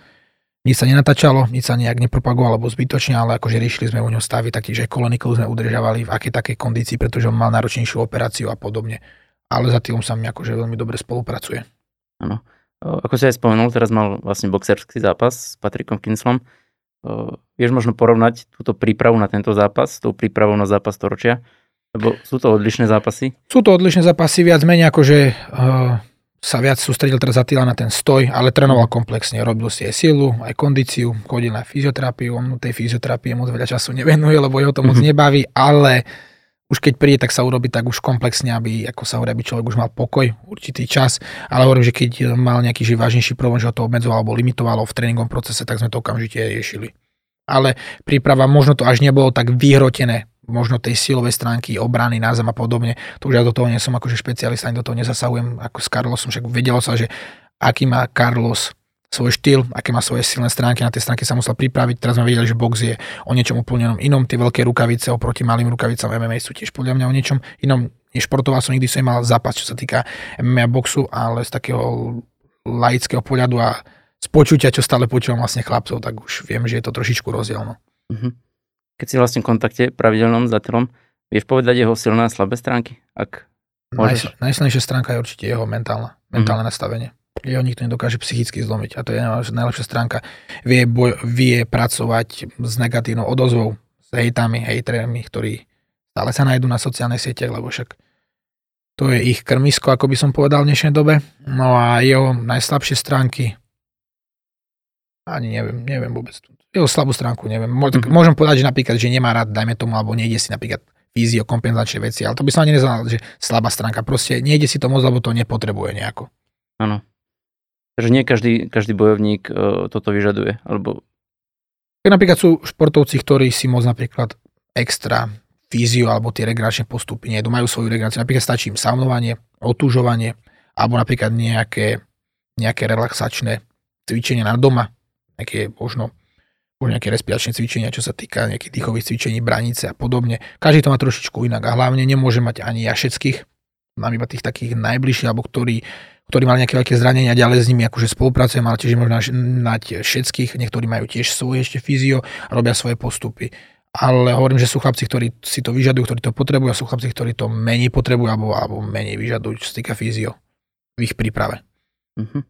nič sa nenatáčalo, nič sa nejak nepropagovalo alebo zbytočne, ale akože riešili sme u neho stavy taktiež aj koloniklu sme udržavali v akej takej kondícii, pretože on mal náročnejšiu operáciu a podobne ale za tým sa mi akože veľmi dobre spolupracuje. Áno. Ako si aj spomenul, teraz mal vlastne boxerský zápas s Patrikom Kinslom. Vieš možno porovnať túto prípravu na tento zápas s tou prípravou na zápas Torčia? Lebo sú to odlišné zápasy? Sú to odlišné zápasy, viac menej akože uh, sa viac sústredil teraz Attila na ten stoj, ale trénoval komplexne. Robil si aj silu, aj kondíciu, chodil na fyzioterapiu. On tej fyzioterapie moc veľa času nevenuje, lebo jeho to moc nebaví, ale už keď príde, tak sa urobí tak už komplexne, aby, ako sa hovorí, aby človek už mal pokoj, určitý čas. Ale hovorím, že keď mal nejaký že vážnejší problém, že ho to obmedzovalo alebo limitovalo v tréningovom procese, tak sme to okamžite riešili. Ale príprava, možno to až nebolo tak vyhrotené, možno tej silovej stránky, obrany na zem a podobne. To už ja do toho nie som akože špecialista, ani do toho nezasahujem ako s Carlosom, však vedelo sa, že aký má Carlos svoj štýl, aké má svoje silné stránky, na tie stránky sa musel pripraviť. Teraz sme videli, že box je o niečom úplne inom. Tie veľké rukavice oproti malým rukavicám MMA sú tiež podľa mňa o niečom inom. Nešportoval som, nikdy som mal zápas, čo sa týka MMA boxu, ale z takého laického pohľadu a z počutia, čo stále počúvam vlastne chlapcov, tak už viem, že je to trošičku rozdielno. Uh-huh. Keď si vlastne v kontakte pravidelnom s Atilom, vieš povedať jeho silné a slabé stránky? Ak Naj, najsilnejšia stránka je určite jeho mentálna, mentálne uh-huh. nastavenie jeho nikto nedokáže psychicky zlomiť. A to je najlepšia stránka. Vie, boj, vie pracovať s negatívnou odozvou, s hejtami, hejtermi, ktorí stále sa nájdú na sociálnej siete, lebo však to je ich krmisko, ako by som povedal v dnešnej dobe. No a jeho najslabšie stránky ani neviem, neviem vôbec. Jeho slabú stránku neviem. Môžem povedať, že napríklad, že nemá rád, dajme tomu, alebo nejde si napríklad fyzio, kompenzačné veci, ale to by som ani nezval, že slabá stránka. Proste nejde si to moc, lebo to nepotrebuje nejako. Áno. Takže nie každý, každý bojovník uh, toto vyžaduje, alebo... Napríklad sú športovci, ktorí si moc napríklad extra fíziu alebo tie regeneračné postupy nie, majú svoju regeneráciu. Napríklad stačí im saunovanie, otúžovanie, alebo napríklad nejaké, nejaké relaxačné cvičenie na doma, nejaké možno, možno nejaké respiračné cvičenia, čo sa týka nejakých dýchových cvičení, branice a podobne. Každý to má trošičku inak a hlavne nemôže mať ani ja všetkých, mám iba tých takých najbližších, alebo ktorí ktorí mali nejaké veľké zranenia, ďalej s nimi akože spolupracujem, ale tiež možno mať všetkých, niektorí majú tiež svoje ešte fyzio a robia svoje postupy. Ale hovorím, že sú chlapci, ktorí si to vyžadujú, ktorí to potrebujú a sú chlapci, ktorí to menej potrebujú alebo, alebo menej vyžadujú, čo sa týka fyzio v ich príprave. Uh-huh.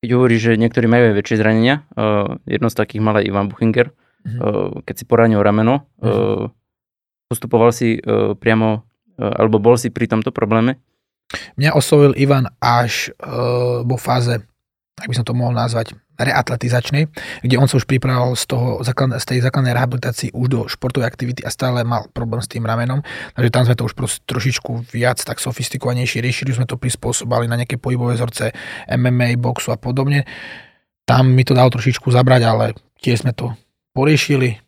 Keď hovoríš, že niektorí majú aj väčšie zranenia, uh, jedno z takých mal aj Ivan Buchinger, uh-huh. uh, keď si poranil rameno, uh-huh. uh, postupoval si uh, priamo, uh, alebo bol si pri tomto probléme? Mňa oslovil Ivan až uh, vo fáze, ak by som to mohol nazvať, reatletizačnej, kde on sa už pripravoval z, toho, z tej základnej rehabilitácii už do športovej aktivity a stále mal problém s tým ramenom. Takže tam sme to už trošičku viac tak sofistikovanejšie riešili, sme to prispôsobali na nejaké pohybové vzorce MMA, boxu a podobne. Tam mi to dalo trošičku zabrať, ale tiež sme to poriešili.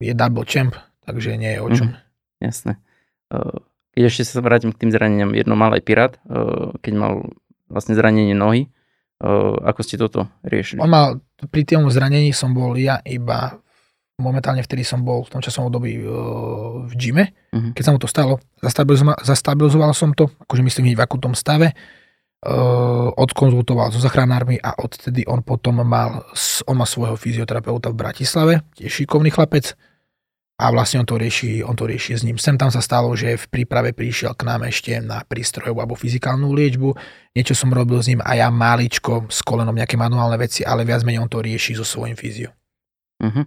Je double champ, takže nie je o čom. Mm, jasné. Uh keď ešte sa vrátim k tým zraneniam, jedno mal aj Pirát, eh, keď mal vlastne zranenie nohy. Eh, ako ste toto riešili? On mal, pri tom zranení som bol ja iba momentálne vtedy som bol v tom časom období uh, v gyme, uh-huh. keď sa mu to stalo, zastabilizoval, zastabilizoval som to, akože myslím v akutnom stave, uh, odkonzultoval so zachránármi a odtedy on potom mal, on má svojho fyzioterapeuta v Bratislave, tiež šikovný chlapec a vlastne on to rieši, on to rieši s ním. Sem tam sa stalo, že v príprave prišiel k nám ešte na prístrojovú alebo fyzikálnu liečbu, niečo som robil s ním a ja máličko s kolenom nejaké manuálne veci, ale viac menej on to rieši so svojím fyziom. Uh-huh.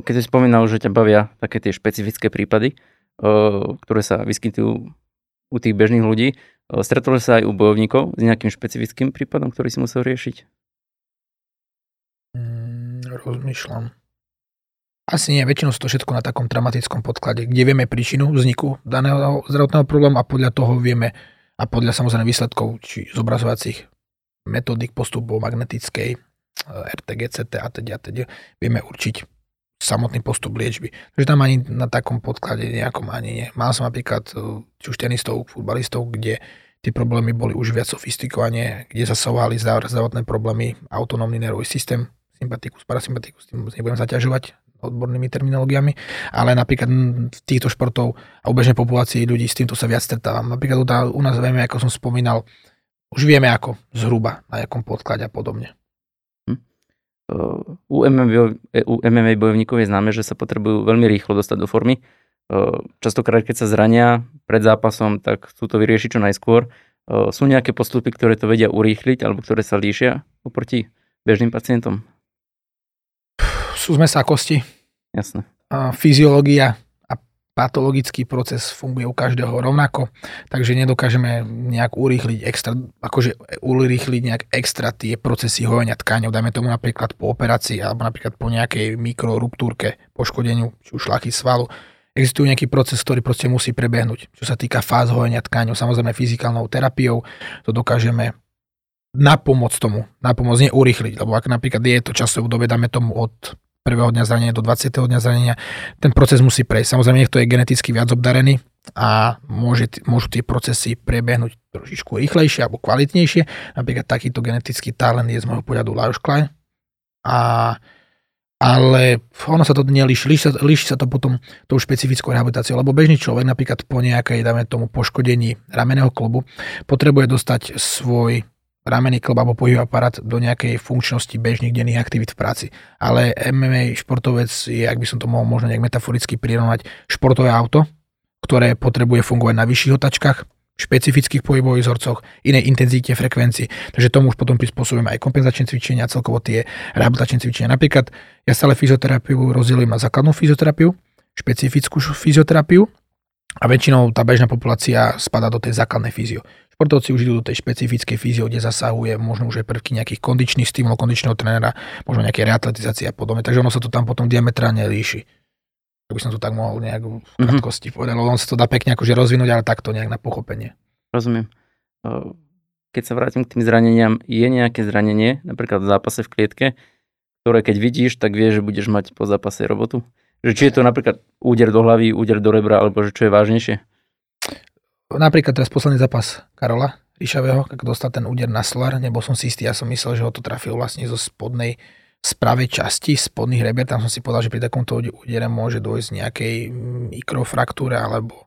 Keď si spomínal, že ťa bavia také tie špecifické prípady, ktoré sa vyskytujú u tých bežných ľudí, stretol sa aj u bojovníkov s nejakým špecifickým prípadom, ktorý si musel riešiť? Mm, rozmýšľam. Asi nie, väčšinou sú to všetko na takom dramatickom podklade, kde vieme príčinu vzniku daného zdravotného problému a podľa toho vieme a podľa samozrejme výsledkov či zobrazovacích metodík postupov magnetickej, eh, RTG, CT a teda, teda vieme určiť samotný postup liečby. Takže tam ani na takom podklade nejakom ani nie. Mal som napríklad eh, či už tenistov, futbalistov, kde tie problémy boli už viac sofistikovanie, kde zasahovali zdravotné problémy, autonómny nervový systém, sympatikus, parasympatikus, tým nebudem zaťažovať, odbornými terminológiami, ale napríklad v týchto športov a u bežnej populácii ľudí s týmto sa viac stretávam. Napríklad u nás vieme, ako som spomínal, už vieme ako zhruba, na jakom podklade a podobne. Hm. U, MMA, u MMA bojovníkov je známe, že sa potrebujú veľmi rýchlo dostať do formy. Častokrát, keď sa zrania pred zápasom, tak chcú to vyriešiť čo najskôr. Sú nejaké postupy, ktoré to vedia urýchliť alebo ktoré sa líšia oproti bežným pacientom? Sú sme sa kosti. Jasne. A fyziológia a patologický proces funguje u každého rovnako, takže nedokážeme nejak urýchliť extra, akože urýchliť nejak extra tie procesy hojenia tkáňov, dajme tomu napríklad po operácii alebo napríklad po nejakej mikroruptúrke, poškodeniu, či už šlachy svalu. Existuje nejaký proces, ktorý proste musí prebehnúť. Čo sa týka fáz hojenia tkáňov, samozrejme fyzikálnou terapiou, to dokážeme na pomoc tomu, na pomoc neurýchliť, lebo ak napríklad je to časové dobe, dáme tomu od prvého dňa zranenia do 20. dňa zranenia. Ten proces musí prejsť. Samozrejme, niekto je geneticky viac obdarený a môže, môžu tie procesy prebehnúť trošičku rýchlejšie alebo kvalitnejšie. Napríklad takýto genetický talent je z môjho pohľadu Lajos Klein. A ale ono sa to nelíši, líši sa, líši sa to potom tou špecifickou rehabilitáciou, lebo bežný človek napríklad po nejakej, dáme tomu, poškodení rameného klubu potrebuje dostať svoj ramený klb alebo pohybový aparát do nejakej funkčnosti bežných denných aktivít v práci. Ale MMA športovec je, ak by som to mohol možno nejak metaforicky prirovnať, športové auto, ktoré potrebuje fungovať na vyšších otačkách, špecifických pohybových vzorcoch, inej intenzite, frekvencii. Takže tomu už potom prispôsobujeme aj kompenzačné cvičenia, celkovo tie rehabilitačné cvičenia. Napríklad ja stále fyzioterapiu rozdelím na základnú fyzioterapiu, špecifickú fyzioterapiu a väčšinou tá bežná populácia spada do tej základnej fyzio. Športovci už idú do tej špecifickej fyzio, kde zasahuje možno už aj prvky nejakých kondičných stimulov, kondičného trénera, možno nejaké reatletizácie a podobne. Takže ono sa to tam potom diametrálne líši. Ak by som to tak mohol nejak v mhm. krátkosti mm-hmm. povedať, on sa to dá pekne akože rozvinúť, ale takto nejak na pochopenie. Rozumiem. Keď sa vrátim k tým zraneniam, je nejaké zranenie, napríklad v zápase v klietke, ktoré keď vidíš, tak vieš, že budeš mať po zápase robotu? Že či je to napríklad úder do hlavy, úder do rebra, alebo že čo je vážnejšie? Napríklad teraz posledný zápas Karola Ríšavého, keď dostal ten úder na Solar, nebol som si istý, ja som myslel, že ho to trafil vlastne zo spodnej z pravej časti spodných reber, tam som si povedal, že pri takomto údere môže dôjsť nejakej mikrofraktúre alebo,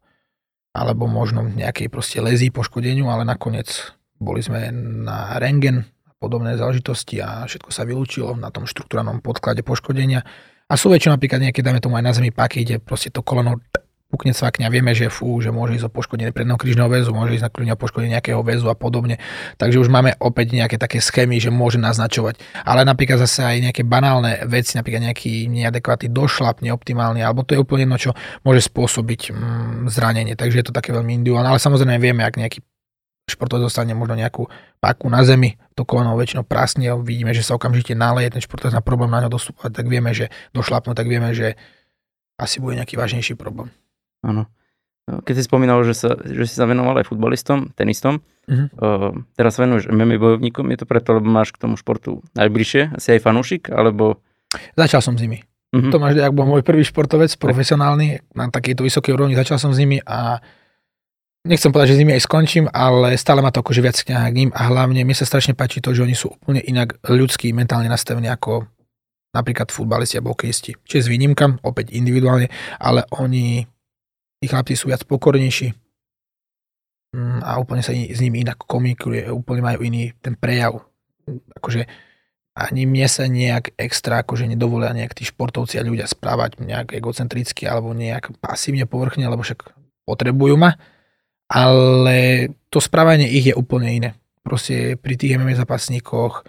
alebo možno nejakej proste lezí poškodeniu, ale nakoniec boli sme na rengen a podobné záležitosti a všetko sa vylúčilo na tom štruktúranom podklade poškodenia. A sú väčšinou napríklad nejaké, dáme tomu aj na zemi paky, kde proste to koleno pukne cvakne a vieme, že fú, že môže ísť o poškodenie predného krížneho väzu, môže ísť na kľúňa poškodenie nejakého väzu a podobne. Takže už máme opäť nejaké také schémy, že môže naznačovať. Ale napríklad zase aj nejaké banálne veci, napríklad nejaký neadekvátny došlap, neoptimálny, alebo to je úplne jedno, čo môže spôsobiť mm, zranenie. Takže je to také veľmi individuálne. Ale samozrejme vieme, ak nejaký športovec dostane možno nejakú paku na zemi, to koleno väčšinou prasne, vidíme, že sa okamžite naleje, ten športovec má problém na ňo dostúpať, tak vieme, že došlapnú, tak vieme, že asi bude nejaký vážnejší problém. Áno. Keď si spomínal, že, sa, že si sa venoval aj futbalistom, tenistom, uh-huh. uh, teraz sa venuješ MMA bojovníkom, je to preto, lebo máš k tomu športu najbližšie, asi aj fanúšik, alebo... Začal som s nimi. Uh-huh. Tomáš Dejak bol môj prvý športovec, profesionálny, na takejto vysokej úrovni, začal som s nimi a nechcem povedať, že s nimi aj skončím, ale stále ma to akože viac kňaha k ním a hlavne mi sa strašne páči to, že oni sú úplne inak ľudský, mentálne nastavení ako napríklad futbalisti a hokejisti. Čiže s výnimkam, opäť individuálne, ale oni tí chlapci sú viac pokornejší mm, a úplne sa s nimi inak komunikuje, úplne majú iný ten prejav. Akože ani mne sa nejak extra akože nedovolia nejak tí športovci a ľudia správať nejak egocentricky alebo nejak pasívne povrchne, lebo však potrebujú ma, ale to správanie ich je úplne iné. Proste pri tých MMA zápasníkoch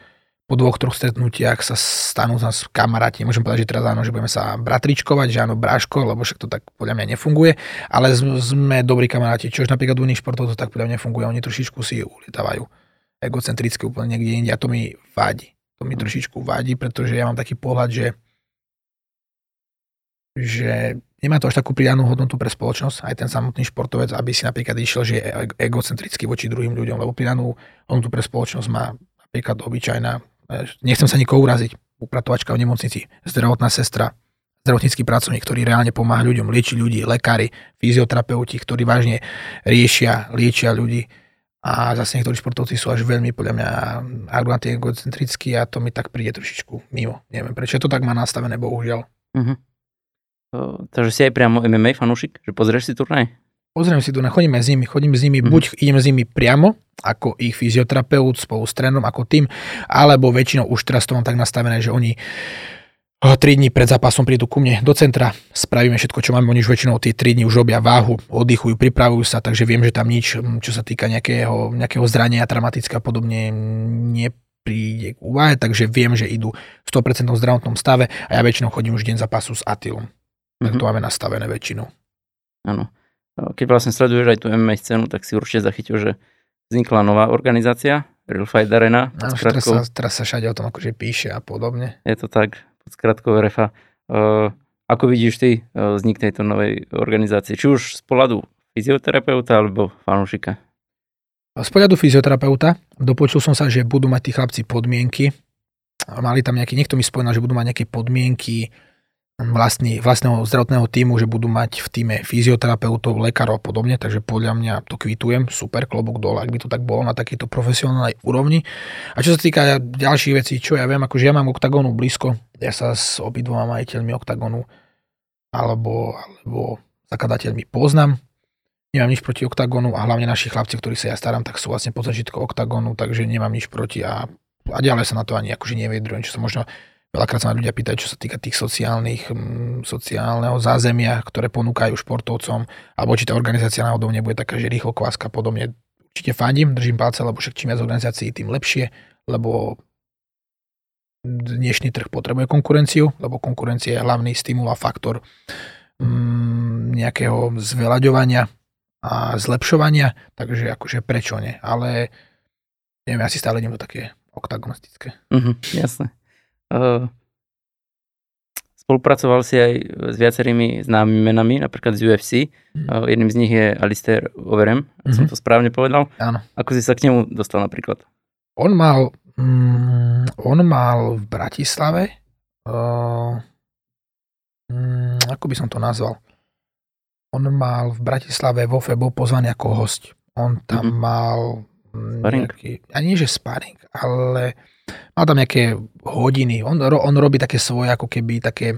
po dvoch, troch stretnutiach sa stanú z nás kamaráti. Nemôžem povedať, že teraz áno, že budeme sa bratričkovať, že áno, bráško, lebo však to tak podľa mňa nefunguje, ale sme dobrí kamaráti, čož napríklad u iných športov to tak podľa mňa nefunguje. Oni trošičku si ulietávajú egocentricky úplne niekde inde a to mi vadí. To mi trošičku vadí, pretože ja mám taký pohľad, že že nemá to až takú pridanú hodnotu pre spoločnosť, aj ten samotný športovec, aby si napríklad išiel, že je egocentrický voči druhým ľuďom, lebo pridanú hodnotu pre spoločnosť má napríklad obyčajná nechcem sa nikoho uraziť, upratovačka v nemocnici, zdravotná sestra, zdravotnícky pracovník, ktorý reálne pomáha ľuďom, lieči ľudí, lekári, fyzioterapeuti, ktorí vážne riešia, liečia ľudí. A zase niektorí športovci sú až veľmi, podľa mňa, arrogantní, egocentrickí a to mi tak príde trošičku mimo. Neviem, prečo to tak má nastavené, bohužiaľ. Uh-huh. Uh, takže si aj priamo MMA fanúšik, že pozrieš si turnaj? Pozriem si tu, chodíme s nimi, chodím s nimi, mm-hmm. buď idem s nimi priamo, ako ich fyzioterapeut spolu s trénom, ako tým, alebo väčšinou už teraz to mám tak nastavené, že oni 3 dní pred zápasom prídu ku mne do centra, spravíme všetko, čo máme, oni už väčšinou tie 3 dní už robia váhu, oddychujú, pripravujú sa, takže viem, že tam nič, čo sa týka nejakého, nejakého zrania traumatické a podobne, nepríde k úvahe, takže viem, že idú v 100% zdravotnom stave a ja väčšinou chodím už deň zápasu s Atilom. Mm-hmm. Tak mhm. to máme nastavené väčšinou. Áno. No, keď vlastne sleduješ aj tú MMA scénu, tak si určite zachytil, že vznikla nová organizácia, Real Fight Arena. No, skratkou, teraz, sa, teraz sa všade o tom akože píše a podobne. Je to tak, pod skratkou RFA. Uh, ako vidíš ty uh, vznik tejto novej organizácie? Či už z pohľadu fyzioterapeuta alebo fanúšika? Z pohľadu fyzioterapeuta dopočul som sa, že budú mať tí chlapci podmienky. Mali tam nejaký, niekto mi spomínal, že budú mať nejaké podmienky vlastný, vlastného zdravotného týmu, že budú mať v týme fyzioterapeutov, lekárov a podobne, takže podľa mňa to kvitujem, super, klobúk dole, ak by to tak bolo na takejto profesionálnej úrovni. A čo sa týka ďalších vecí, čo ja viem, akože ja mám oktagónu blízko, ja sa s obidvoma majiteľmi oktagónu alebo, alebo zakladateľmi poznám, nemám nič proti oktagónu a hlavne naši chlapci, ktorí sa ja starám, tak sú vlastne pod oktagónu, takže nemám nič proti a, a ďalej sa na to ani akože neviedrujem, čo sa možno Veľakrát sa ma ľudia pýtajú, čo sa týka tých sociálnych, mm, sociálneho zázemia, ktoré ponúkajú športovcom, alebo či tá organizácia náhodou nebude taká, že rýchlo kváska podobne. Určite fandím, držím palce, lebo však čím viac organizácií, tým lepšie, lebo dnešný trh potrebuje konkurenciu, lebo konkurencia je hlavný stimul a faktor mm, nejakého zvelaďovania a zlepšovania, takže akože prečo nie, ale neviem, ja si stále idem do také oktagonistické. Mhm, jasné. Uh, spolupracoval si aj s viacerými známymi menami, napríklad z UFC. Mm. Uh, jedným z nich je Alistair Overem, mm-hmm. som to správne povedal. Áno. Ako si sa k nemu dostal napríklad? On mal, mm, on mal v Bratislave, uh, mm, ako by som to nazval, on mal v Bratislave vo FE, bol pozvaný ako host. On tam mm-hmm. mal nejaký, a nie že sparring, ale má tam nejaké hodiny. On, on robí také svoje, ako keby také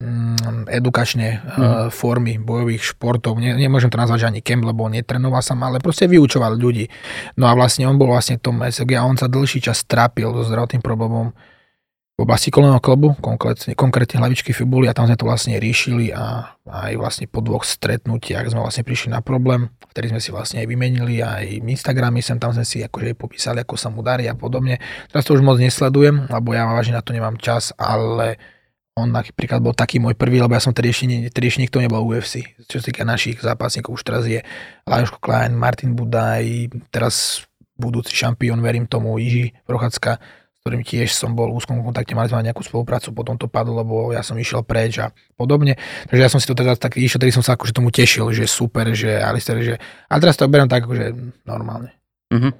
mm, edukačné mm. uh, formy bojových športov. Ne, nemôžem to nazvať, ani kemp, lebo on netrenoval som, ale proste vyučoval ľudí. No a vlastne on bol vlastne v tom SG a on sa dlhší čas trápil so zdravotným problémom v oblasti kolného klubu, konkrétne, konkrétne hlavičky fibuly a tam sme to vlastne riešili a aj vlastne po dvoch stretnutiach sme vlastne prišli na problém, ktorý sme si vlastne aj vymenili aj Instagramy, sem tam sme si akože popísali, ako sa mu darí a podobne. Teraz to už moc nesledujem, lebo ja vážne na to nemám čas, ale on napríklad bol taký môj prvý, lebo ja som tedy ešte nikto nebol UFC. Čo sa týka našich zápasníkov, už teraz je Lajoško Klein, Martin Budaj, teraz budúci šampión, verím tomu, Jiži Prochacka, ktorým tiež som bol v úzkom kontakte, mali sme nejakú spoluprácu, potom to padlo, lebo ja som išiel preč a podobne. Takže ja som si to teda tak išiel, tedy som sa akože tomu tešil, že super, že Alistair, že... A teraz to beriem tak akože normálne. Uh-huh.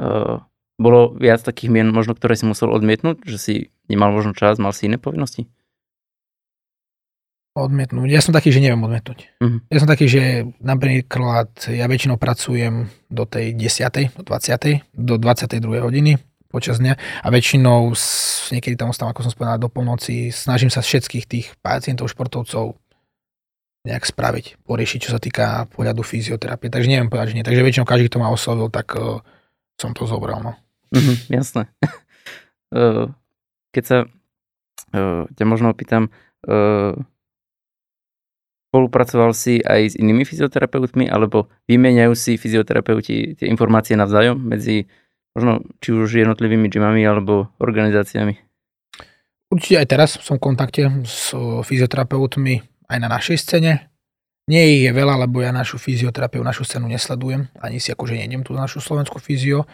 Uh, bolo viac takých mien, možno, ktoré si musel odmietnúť, že si nemal možno čas, mal si iné povinnosti? Odmietnúť. Ja som taký, že neviem odmietnúť. Uh-huh. Ja som taký, že napríklad ja väčšinou pracujem do tej 10. do 20. do 22. hodiny počas dňa a väčšinou niekedy tam ostávam, ako som spomenul, do polnoci, snažím sa všetkých tých pacientov, športovcov nejak spraviť, poriešiť, čo sa týka pohľadu fyzioterapie. Takže neviem povedať, že nie. Takže väčšinou každý, kto ma oslovil, tak uh, som to zobral. No. Mm-hmm, jasné. keď sa ťa možno opýtam, spolupracoval si aj s inými fyzioterapeutmi, alebo vymeniajú si fyzioterapeuti tie informácie navzájom medzi možno či už jednotlivými gymami alebo organizáciami? Určite aj teraz som v kontakte s fyzioterapeutmi aj na našej scéne. Nie je veľa, lebo ja našu fyzioterapiu, našu scénu nesledujem, ani si akože nejdem tu na našu slovenskú fyzio.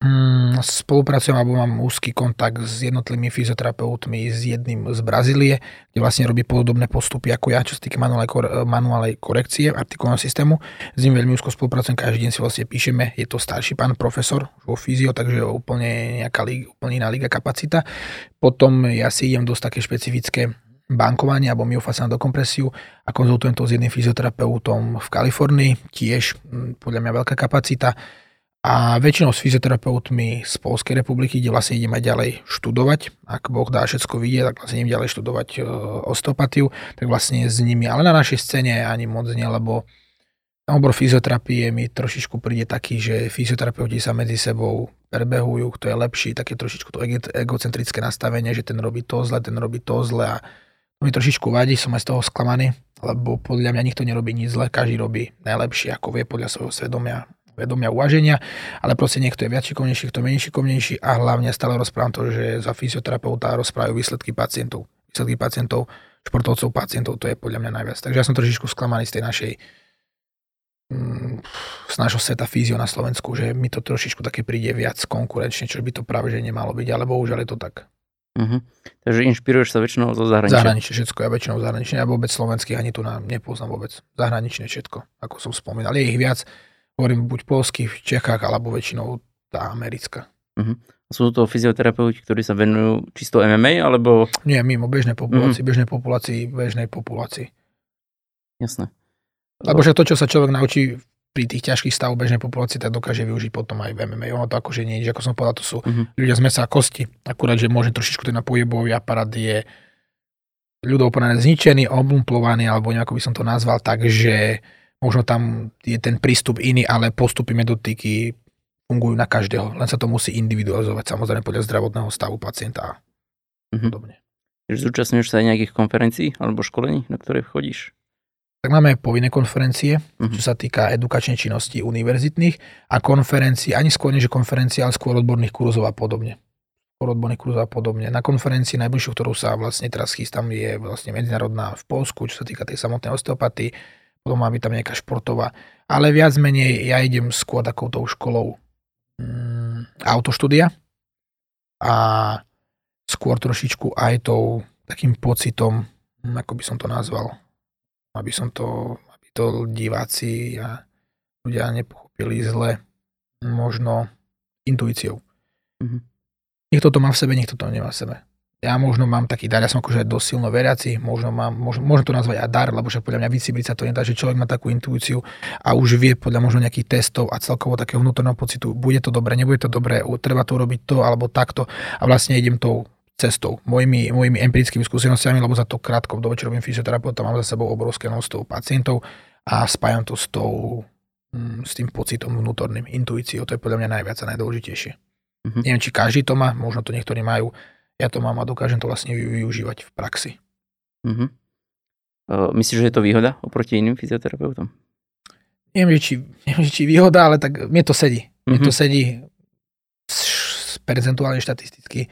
Mm, spolupracujem alebo mám úzky kontakt s jednotlivými fyzioterapeutmi, s jedným z Brazílie, kde vlastne robí podobné postupy ako ja, čo sa týka manuálnej, korekcie artikulného systému. S ním veľmi úzko spolupracujem, každý deň si vlastne píšeme, je to starší pán profesor vo fyzio, takže úplne nejaká liga, úplne iná liga kapacita. Potom ja si idem dosť také špecifické bankovanie alebo myofasciálnu dokompresiu a konzultujem to s jedným fyzioterapeutom v Kalifornii, tiež mm, podľa mňa veľká kapacita a väčšinou s fyzioterapeutmi z Polskej republiky, kde vlastne idem aj ďalej študovať. Ak Boh dá všetko vidieť, tak vlastne idem ďalej študovať e, osteopatiu, tak vlastne s nimi. Ale na našej scéne ani moc nie, lebo obor fyzioterapie mi trošičku príde taký, že fyzioterapeuti sa medzi sebou prebehujú, kto je lepší, také trošičku to egocentrické nastavenie, že ten robí to zle, ten robí to zle a to mi trošičku vadí, som aj z toho sklamaný, lebo podľa mňa nikto nerobí nič zle, každý robí najlepšie, ako vie podľa svojho svedomia vedomia, uvaženia, ale proste niekto je viac šikovnejší, kto menej šikovnejší a hlavne stále rozprávam to, že za fyzioterapeuta rozprávajú výsledky pacientov. Výsledky pacientov, športovcov, pacientov, to je podľa mňa najviac. Takže ja som trošičku sklamaný z tej našej mm, z nášho sveta fízio na Slovensku, že mi to trošičku také príde viac konkurenčne, čo by to práve že nemalo byť, ale bohužiaľ je to tak. Uh-huh. Takže inšpiruješ sa väčšinou zo zahraničia? Zahraničie všetko, ja väčšinou zahranične, ja vôbec slovenských ani tu na, nepoznám vôbec. Zahranične všetko, ako som spomínal. Je ich viac, hovorím buď polsky v Čechách, alebo väčšinou tá americká. Uh-huh. Sú to fyzioterapeuti, ktorí sa venujú čisto MMA, alebo... Nie, mimo bežnej populácii, uh-huh. bežnej populácii, bežnej populácii. Jasné. Lebo že to, čo sa človek naučí pri tých ťažkých stavoch bežnej populácie, tak dokáže využiť potom aj v MMA. Ono to akože nie, ako som povedal, to sú uh-huh. ľudia z mesa a kosti. Akurát, že môže trošičku ten pohybový aparát je ľudov zničený, oblumplovaný, alebo nejako by som to nazval, takže možno tam je ten prístup iný, ale postupy metodiky fungujú na každého. Len sa to musí individualizovať samozrejme podľa zdravotného stavu pacienta a mm-hmm. podobne. Zúčastňuješ sa aj nejakých konferencií alebo školení, na ktoré chodíš? Tak máme povinné konferencie, uh-huh. čo sa týka edukačnej činnosti univerzitných a konferencií, ani skôr než konferencie, ale skôr odborných kurzov a podobne. Skôr odborných kurzov a podobne. Na konferencii najbližšiu, ktorú sa vlastne teraz chystám, je vlastne medzinárodná v Polsku, čo sa týka tej samotnej osteopatii potom má byť tam nejaká športová. Ale viac menej ja idem skôr takouto školou mm, autoštúdia a skôr trošičku aj tou takým pocitom, hm, ako by som to nazval, aby som to, aby to diváci a ľudia nepochopili zle, možno intuíciou. Mm-hmm. Niekto to má v sebe, niekto to nemá v sebe ja možno mám taký dar, ja som akože dosť silno veriaci, možno mám, možno, možno to nazvať aj dar, lebo že podľa mňa vycibriť sa to nedá, že človek má takú intuíciu a už vie podľa možno nejakých testov a celkovo takého vnútorného pocitu, bude to dobre, nebude to dobre, treba to urobiť to alebo takto a vlastne idem tou cestou, mojimi, mojimi empirickými skúsenostiami, lebo za to krátko dobe, čo robím fyzioterapeuta, mám za sebou obrovské množstvo pacientov a spájam to s, tou, mm, s tým pocitom vnútorným, intuíciou, to je podľa mňa najviac a najdôležitejšie. Mm-hmm. Neviem, či každý to má, možno to niektorí majú, ja to mám a dokážem to vlastne využívať v praxi. Uh, myslíš, že je to výhoda oproti iným fyzioterapeutom? Neviem, či, neviem, či výhoda, ale tak mne to sedí. Mne uh-huh. to sedí percentuálne štatisticky.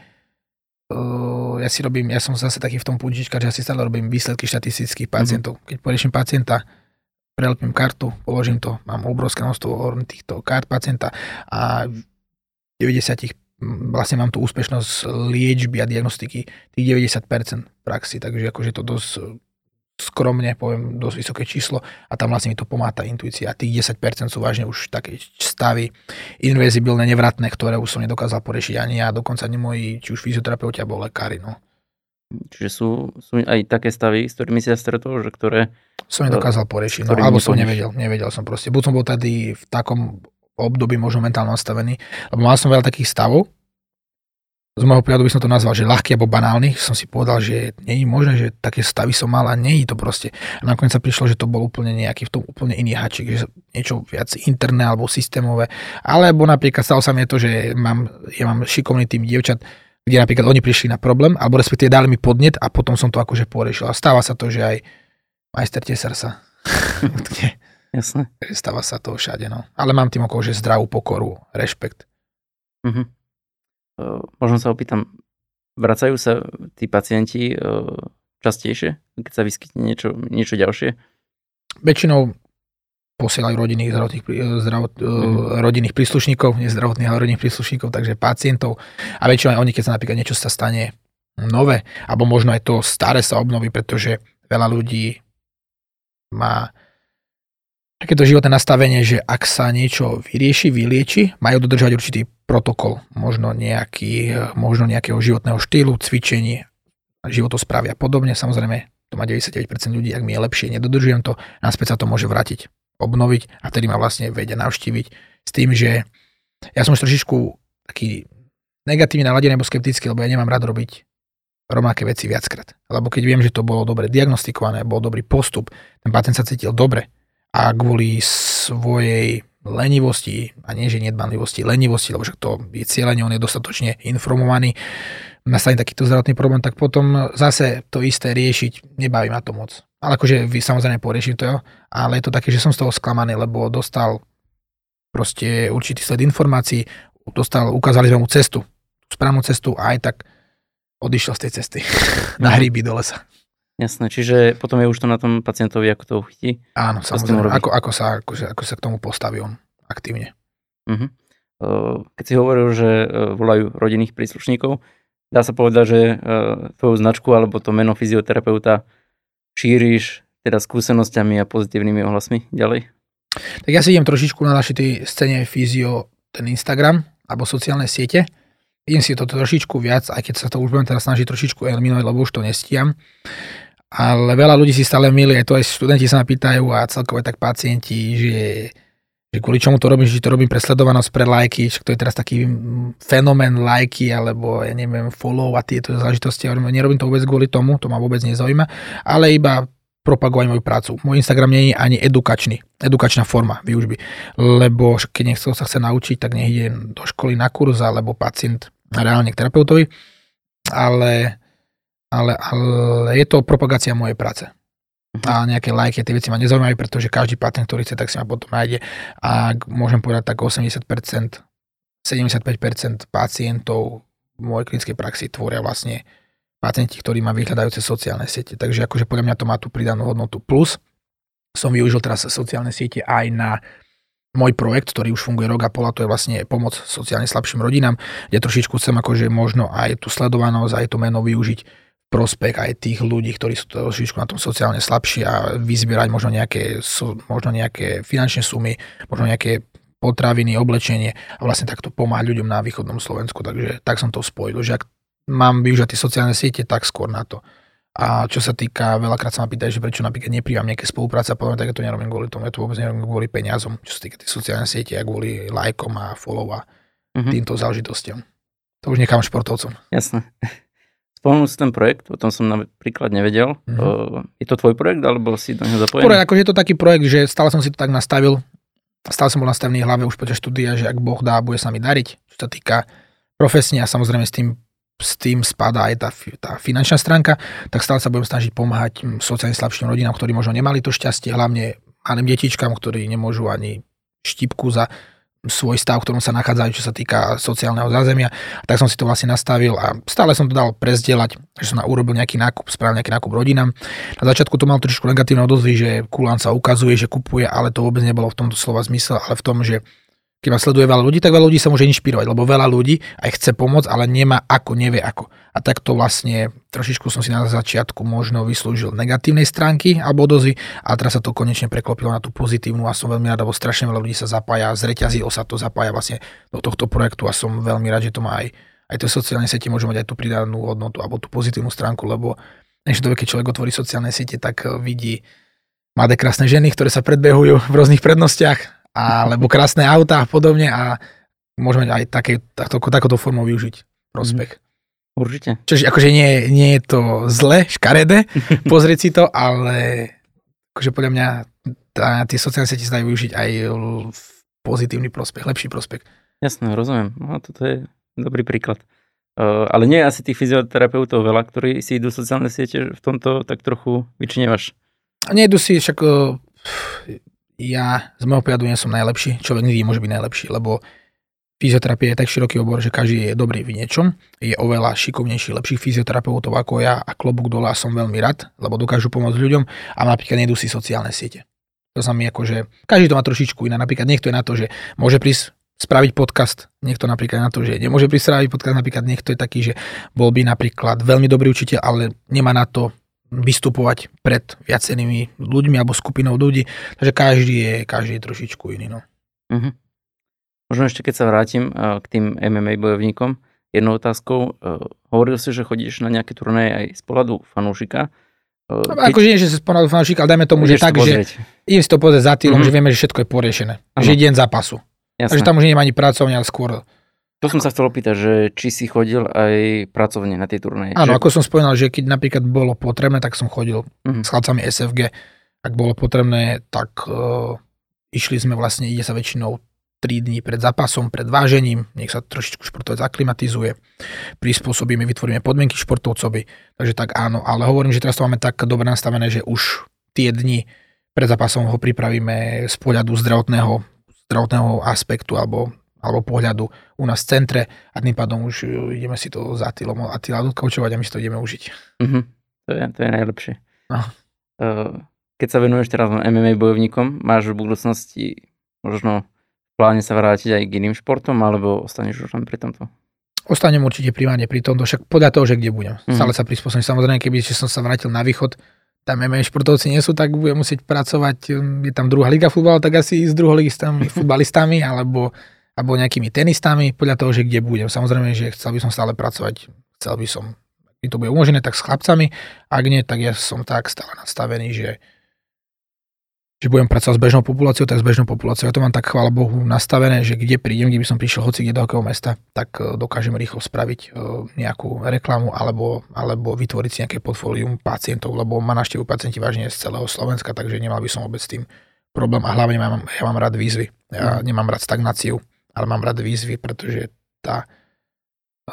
Uh, ja si robím, ja som zase taký v tom punčička, že ja si stále robím výsledky štatistických pacientov. Uh-huh. Keď poriešim pacienta, prelepím kartu, položím to, mám obrovské množstvo týchto kart pacienta a 90 vlastne mám tu úspešnosť liečby a diagnostiky tých 90% v praxi, takže akože to dosť skromne, poviem, dosť vysoké číslo a tam vlastne mi to pomáha tá intuícia. A tých 10% sú vážne už také stavy invezibilné, nevratné, ktoré už som nedokázal poriešiť ani ja, dokonca ani moji, či už fyzioterapeuti alebo lekári. No. Čiže sú, sú aj také stavy, s ktorými si sa stretol, že ktoré... Som nedokázal poriešiť, no, alebo som nevedel, nevedel som proste. Buď som bol tady v takom období možno mentálne nastavený, lebo mal som veľa takých stavov, z môjho pohľadu by som to nazval, že ľahký alebo banálny, som si povedal, že nie je možné, že také stavy som mal a nie je to proste. A nakoniec sa prišlo, že to bol úplne nejaký v tom úplne iný hačik, že niečo viac interné alebo systémové. Alebo napríklad stalo sa mi to, že mám, ja mám šikovný tým dievčat, kde napríklad oni prišli na problém, alebo respektíve dali mi podnet a potom som to akože porešil. A stáva sa to, že aj majster teser sa Jasné. Stáva sa to všade, no. Ale mám tým okolo, že zdravú pokoru, rešpekt. Uh, možno sa opýtam, vracajú sa tí pacienti uh, častejšie, keď sa vyskytne niečo, niečo ďalšie? Väčšinou posielajú rodinných, zdravotných, zdravot, uh-huh. rodinných príslušníkov, nie zdravotných, ale rodinných príslušníkov, takže pacientov. A väčšinou aj oni, keď sa napríklad niečo sa stane nové, alebo možno aj to staré sa obnoví, pretože veľa ľudí má takéto životné nastavenie, že ak sa niečo vyrieši, vylieči, majú dodržať určitý protokol, možno, nejaký, možno nejakého životného štýlu, cvičení, životosprávy a podobne. Samozrejme, to má 99% ľudí, ak mi je lepšie, nedodržujem to, naspäť sa to môže vrátiť, obnoviť a vtedy ma vlastne vedia navštíviť s tým, že ja som už trošičku taký negatívne naladený alebo skeptický, lebo ja nemám rád robiť rovnaké veci viackrát. Lebo keď viem, že to bolo dobre diagnostikované, bol dobrý postup, ten pacient sa cítil dobre, a kvôli svojej lenivosti, a nie že nedbanlivosti, lenivosti, lebo však to je cieľenie, on je dostatočne informovaný, nastane takýto zdravotný problém, tak potom zase to isté riešiť, nebaví ma to moc. Ale akože vy samozrejme poriešim to, ale je to také, že som z toho sklamaný, lebo dostal proste určitý sled informácií, dostal, ukázali sme mu cestu, správnu cestu a aj tak odišiel z tej cesty na hríby do lesa. Jasné, čiže potom je už to na tom pacientovi, ako to uchytí. Áno, samozrejme, ako, ako, sa, ako, ako sa k tomu postaví on aktívne. Uh-huh. Keď si hovoril, že volajú rodinných príslušníkov, dá sa povedať, že tvoju značku alebo to meno fyzioterapeuta šíriš teda skúsenosťami a pozitívnymi ohlasmi ďalej? Tak ja si idem trošičku na našej tej scéne fyzio ten Instagram alebo sociálne siete. Idem si to trošičku viac, aj keď sa to už budem teraz snažiť trošičku eliminovať, lebo už to nestiam ale veľa ľudí si stále milí, aj to aj študenti sa ma pýtajú a celkové tak pacienti, že, že kvôli čomu to robím, že to robím pre sledovanosť, pre lajky, že to je teraz taký fenomén lajky, alebo ja neviem, follow a tieto zážitosti. Ja nerobím to vôbec kvôli tomu, to ma vôbec nezaujíma, ale iba propagovať moju prácu. Môj Instagram nie je ani edukačný, edukačná forma výužby, lebo keď niekto sa chce naučiť, tak nech ide do školy na kurz, alebo pacient reálne k terapeutovi, ale ale, ale je to propagácia mojej práce. Uh-huh. A nejaké lajky, tie veci ma nezaujímajú, pretože každý patent, ktorý chce, tak si ma potom nájde. A môžem povedať, tak 80%, 75% pacientov v mojej klinickej praxi tvoria vlastne pacienti, ktorí ma vyhľadajú cez sociálne siete. Takže akože podľa mňa to má tú pridanú hodnotu. Plus som využil teraz sociálne siete aj na môj projekt, ktorý už funguje rok a pol a to je vlastne pomoc sociálne slabším rodinám, kde trošičku chcem akože možno aj tú sledovanosť, aj to meno využiť prospech aj tých ľudí, ktorí sú trošičku na tom sociálne slabší a vyzbierať možno nejaké, možno nejaké finančné sumy, možno nejaké potraviny, oblečenie a vlastne takto pomáhať ľuďom na východnom Slovensku. Takže tak som to spojil, že ak mám využívať tie sociálne siete, tak skôr na to. A čo sa týka, veľakrát sa ma pýtajú, že prečo napríklad nepríjam nejaké spolupráce a poviem, tak ja to nerobím kvôli tomu, ja to vôbec nerobím kvôli peniazom, čo sa týka tie sociálne siete a kvôli lajkom a follow a mm-hmm. týmto záležitostiam. To už nechám športovcom. Jasné. Spomenul si ten projekt, o tom som napríklad nevedel. Mm-hmm. Je to tvoj projekt, alebo si do neho zapojený? Projekt, akože je to taký projekt, že stále som si to tak nastavil, stále som bol nastavený v hlave už počas štúdia, že ak Boh dá, bude sa mi dariť, čo sa týka profesne a samozrejme s tým, s tým spadá aj tá, tá finančná stránka, tak stále sa budem snažiť pomáhať hm, sociálne slabším rodinám, ktorí možno nemali to šťastie, hlavne malým detičkám, ktorí nemôžu ani štipku za svoj stav, v ktorom sa nachádzajú, čo sa týka sociálneho zázemia. Tak som si to vlastne nastavil a stále som to dal prezdielať, že som urobil nejaký nákup, spravil nejaký nákup rodinám. Na začiatku to mal trošku negatívne odozvy, že Kulán sa ukazuje, že kupuje, ale to vôbec nebolo v tomto slova zmysel, ale v tom, že keď ma sleduje veľa ľudí, tak veľa ľudí sa môže inšpirovať, lebo veľa ľudí aj chce pomôcť, ale nemá ako, nevie ako. A takto vlastne trošičku som si na začiatku možno vyslúžil negatívnej stránky alebo dozy, a teraz sa to konečne preklopilo na tú pozitívnu a som veľmi rád, lebo strašne veľa ľudí sa zapája, zreťazilo sa to, zapája vlastne do tohto projektu a som veľmi rád, že to má aj, aj to sociálne siete môžu mať aj tú pridanú hodnotu alebo tú pozitívnu stránku, lebo než keď človek otvorí sociálne siete, tak vidí mladé krásne ženy, ktoré sa predbehujú v rôznych prednostiach alebo krásne auta a podobne a môžeme aj také, takto, takúto formou využiť prospech. Určite. Čiže akože nie, nie je to zle, škaredé, pozrieť si to, ale akože podľa mňa tá, tie sociálne siete sa dajú využiť aj v pozitívny prospech, lepší prospech. Jasné, rozumiem. No toto je dobrý príklad. ale nie je asi tých fyzioterapeutov veľa, ktorí si idú sociálne siete, v tomto tak trochu vyčnievaš. Nejdu si, však ja z môjho pohľadu nie som najlepší, človek nikdy môže byť najlepší, lebo fyzioterapia je tak široký obor, že každý je dobrý v niečom. Je oveľa šikovnejší, lepších fyzioterapeutov ako ja a klobúk dole a som veľmi rád, lebo dokážu pomôcť ľuďom a napríklad nejdu si sociálne siete. To sa mi akože, každý to má trošičku iné. Napríklad niekto je na to, že môže prísť spraviť podcast, niekto napríklad na to, že nemôže prísť spraviť podcast, napríklad niekto je taký, že bol by napríklad veľmi dobrý učiteľ, ale nemá na to vystupovať pred viacerými ľuďmi alebo skupinou ľudí. Takže každý je, každý je trošičku iný. No. Uh-huh. Možno ešte keď sa vrátim k tým MMA bojovníkom, jednou otázkou, hovoril si, že chodíš na nejaké turnaje aj z pohľadu fanúšika. No, keď... Akože nie, že z pohľadu fanúšika, ale dajme tomu, že tak, že idem si to pozrieť za tým, mm-hmm. že vieme, že všetko je poriešené. Ano. Že je deň zápasu. Jasné. Takže tam už nie je ani pracovne, ale skôr to som sa chcel opýtať, že či si chodil aj pracovne na tie turnaje. Áno, že... ako som spomínal, že keď napríklad bolo potrebné, tak som chodil uh-huh. s chlapcami SFG. Ak bolo potrebné, tak uh, išli sme vlastne, ide sa väčšinou 3 dní pred zápasom, pred vážením, nech sa trošičku športovec aklimatizuje, prispôsobíme, vytvoríme podmienky športovcovi, takže tak áno, ale hovorím, že teraz to máme tak dobre nastavené, že už tie dni pred zápasom ho pripravíme z pohľadu zdravotného, zdravotného aspektu alebo alebo pohľadu u nás v centre a tým pádom už uh, ideme si to za Attilom Attila odkoučovať a my si to ideme užiť. Uh-huh. To, je, to je najlepšie. No. Uh, keď sa venuješ teraz MMA bojovníkom, máš v budúcnosti možno v pláne sa vrátiť aj k iným športom, alebo ostaneš už len pri tomto? Ostanem určite primárne pri tomto, však podľa toho, že kde budem. Uh-huh. Stále sa prispôsobím. Samozrejme, keby som sa vrátil na východ, tam MMA športovci nie sú, tak budem musieť pracovať, um, je tam druhá liga futbalu, tak asi s druholigistami, futbalistami, alebo alebo nejakými tenistami, podľa toho, že kde budem. Samozrejme, že chcel by som stále pracovať, chcel by som, by to bude umožnené, tak s chlapcami, ak nie, tak ja som tak stále nastavený, že že budem pracovať s bežnou populáciou, tak s bežnou populáciou. Ja to mám tak, chvála Bohu, nastavené, že kde prídem, kde by som prišiel hoci kde do akého mesta, tak e, dokážem rýchlo spraviť e, nejakú reklamu alebo, alebo vytvoriť si nejaké portfólium pacientov, lebo ma naštevujú pacienti vážne z celého Slovenska, takže nemal by som vôbec s tým problém a hlavne mám, ja mám rád výzvy. Ja mm. nemám rád stagnáciu ale mám rád výzvy, pretože tá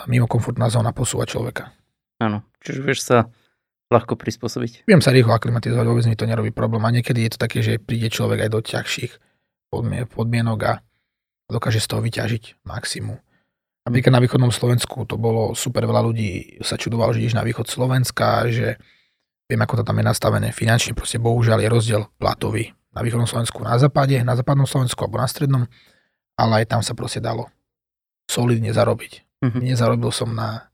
mimo komfortná zóna posúva človeka. Áno, čiže vieš sa ľahko prispôsobiť. Viem sa rýchlo aklimatizovať, vôbec mi to nerobí problém. A niekedy je to také, že príde človek aj do ťažších podmienok a dokáže z toho vyťažiť maximum. Napríklad na východnom Slovensku to bolo super veľa ľudí sa čudovalo, že ideš na východ Slovenska, že viem, ako to tam je nastavené finančne, proste bohužiaľ je rozdiel platový na východnom Slovensku na západe, na západnom Slovensku alebo na strednom ale aj tam sa proste dalo solidne zarobiť. Mm-hmm. Nezarobil som na,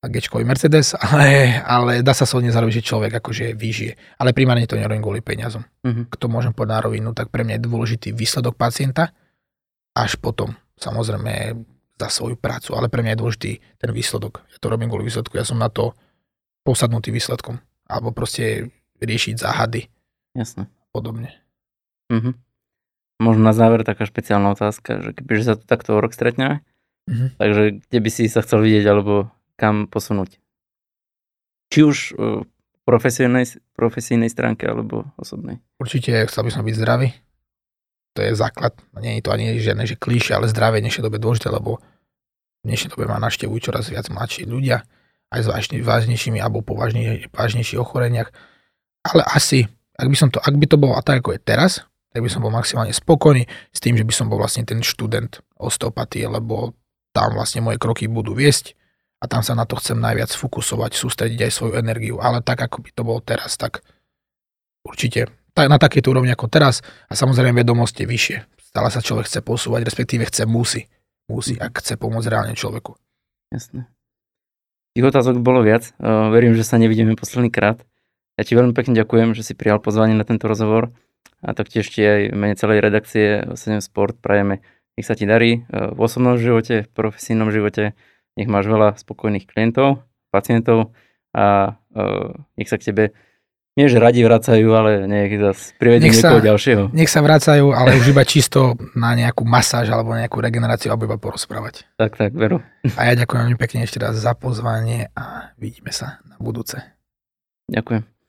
na gečkový Mercedes, ale, ale dá sa solidne zarobiť, že človek akože vyžije. Ale primárne to nerobím kvôli peniazom. Mm-hmm. Kto môžem povedať na rovinu, tak pre mňa je dôležitý výsledok pacienta, až potom samozrejme za svoju prácu, ale pre mňa je dôležitý ten výsledok. Ja to robím kvôli výsledku, ja som na to posadnutý výsledkom. Alebo proste riešiť záhady. Jasne. Podobne. Mm-hmm. Možno na záver taká špeciálna otázka, že kebyže sa tu takto rok stretneme, mm-hmm. takže kde by si sa chcel vidieť alebo kam posunúť? Či už v profesijnej, profesijnej stránke alebo osobnej? Určite chcel by som byť zdravý. To je základ. Nie je to ani žiadne, že klíše, ale zdravie v dnešnej dobe dôležité, lebo v dnešnej dobe má naštevujú čoraz viac mladší ľudia, aj s vážnejšími alebo po vážnejších ochoreniach. Ale asi, ak by, som to, ak by to bolo a tak, ako je teraz, tak by som bol maximálne spokojný s tým, že by som bol vlastne ten študent osteopatie, lebo tam vlastne moje kroky budú viesť a tam sa na to chcem najviac fokusovať, sústrediť aj svoju energiu. Ale tak, ako by to bolo teraz, tak určite na takéto úrovni ako teraz a samozrejme vedomosť je vyššie. Stále sa človek chce posúvať, respektíve chce, musí. Musí, ak chce pomôcť reálne človeku. Jasné. Tých otázok bolo viac. Uh, verím, že sa nevidíme posledný krát. Ja ti veľmi pekne ďakujem, že si prijal pozvanie na tento rozhovor a taktiež ti aj mene celej redakcie 7 Sport prajeme, nech sa ti darí e, v osobnom živote, v profesijnom živote, nech máš veľa spokojných klientov, pacientov a e, nech sa k tebe nie, že radi vracajú, ale nech zase privedí niekoho ďalšieho. Nech sa vracajú, ale už iba čisto na nejakú masáž alebo nejakú regeneráciu alebo iba porozprávať. Tak, tak, veru. A ja ďakujem veľmi pekne ešte raz za pozvanie a vidíme sa na budúce. Ďakujem.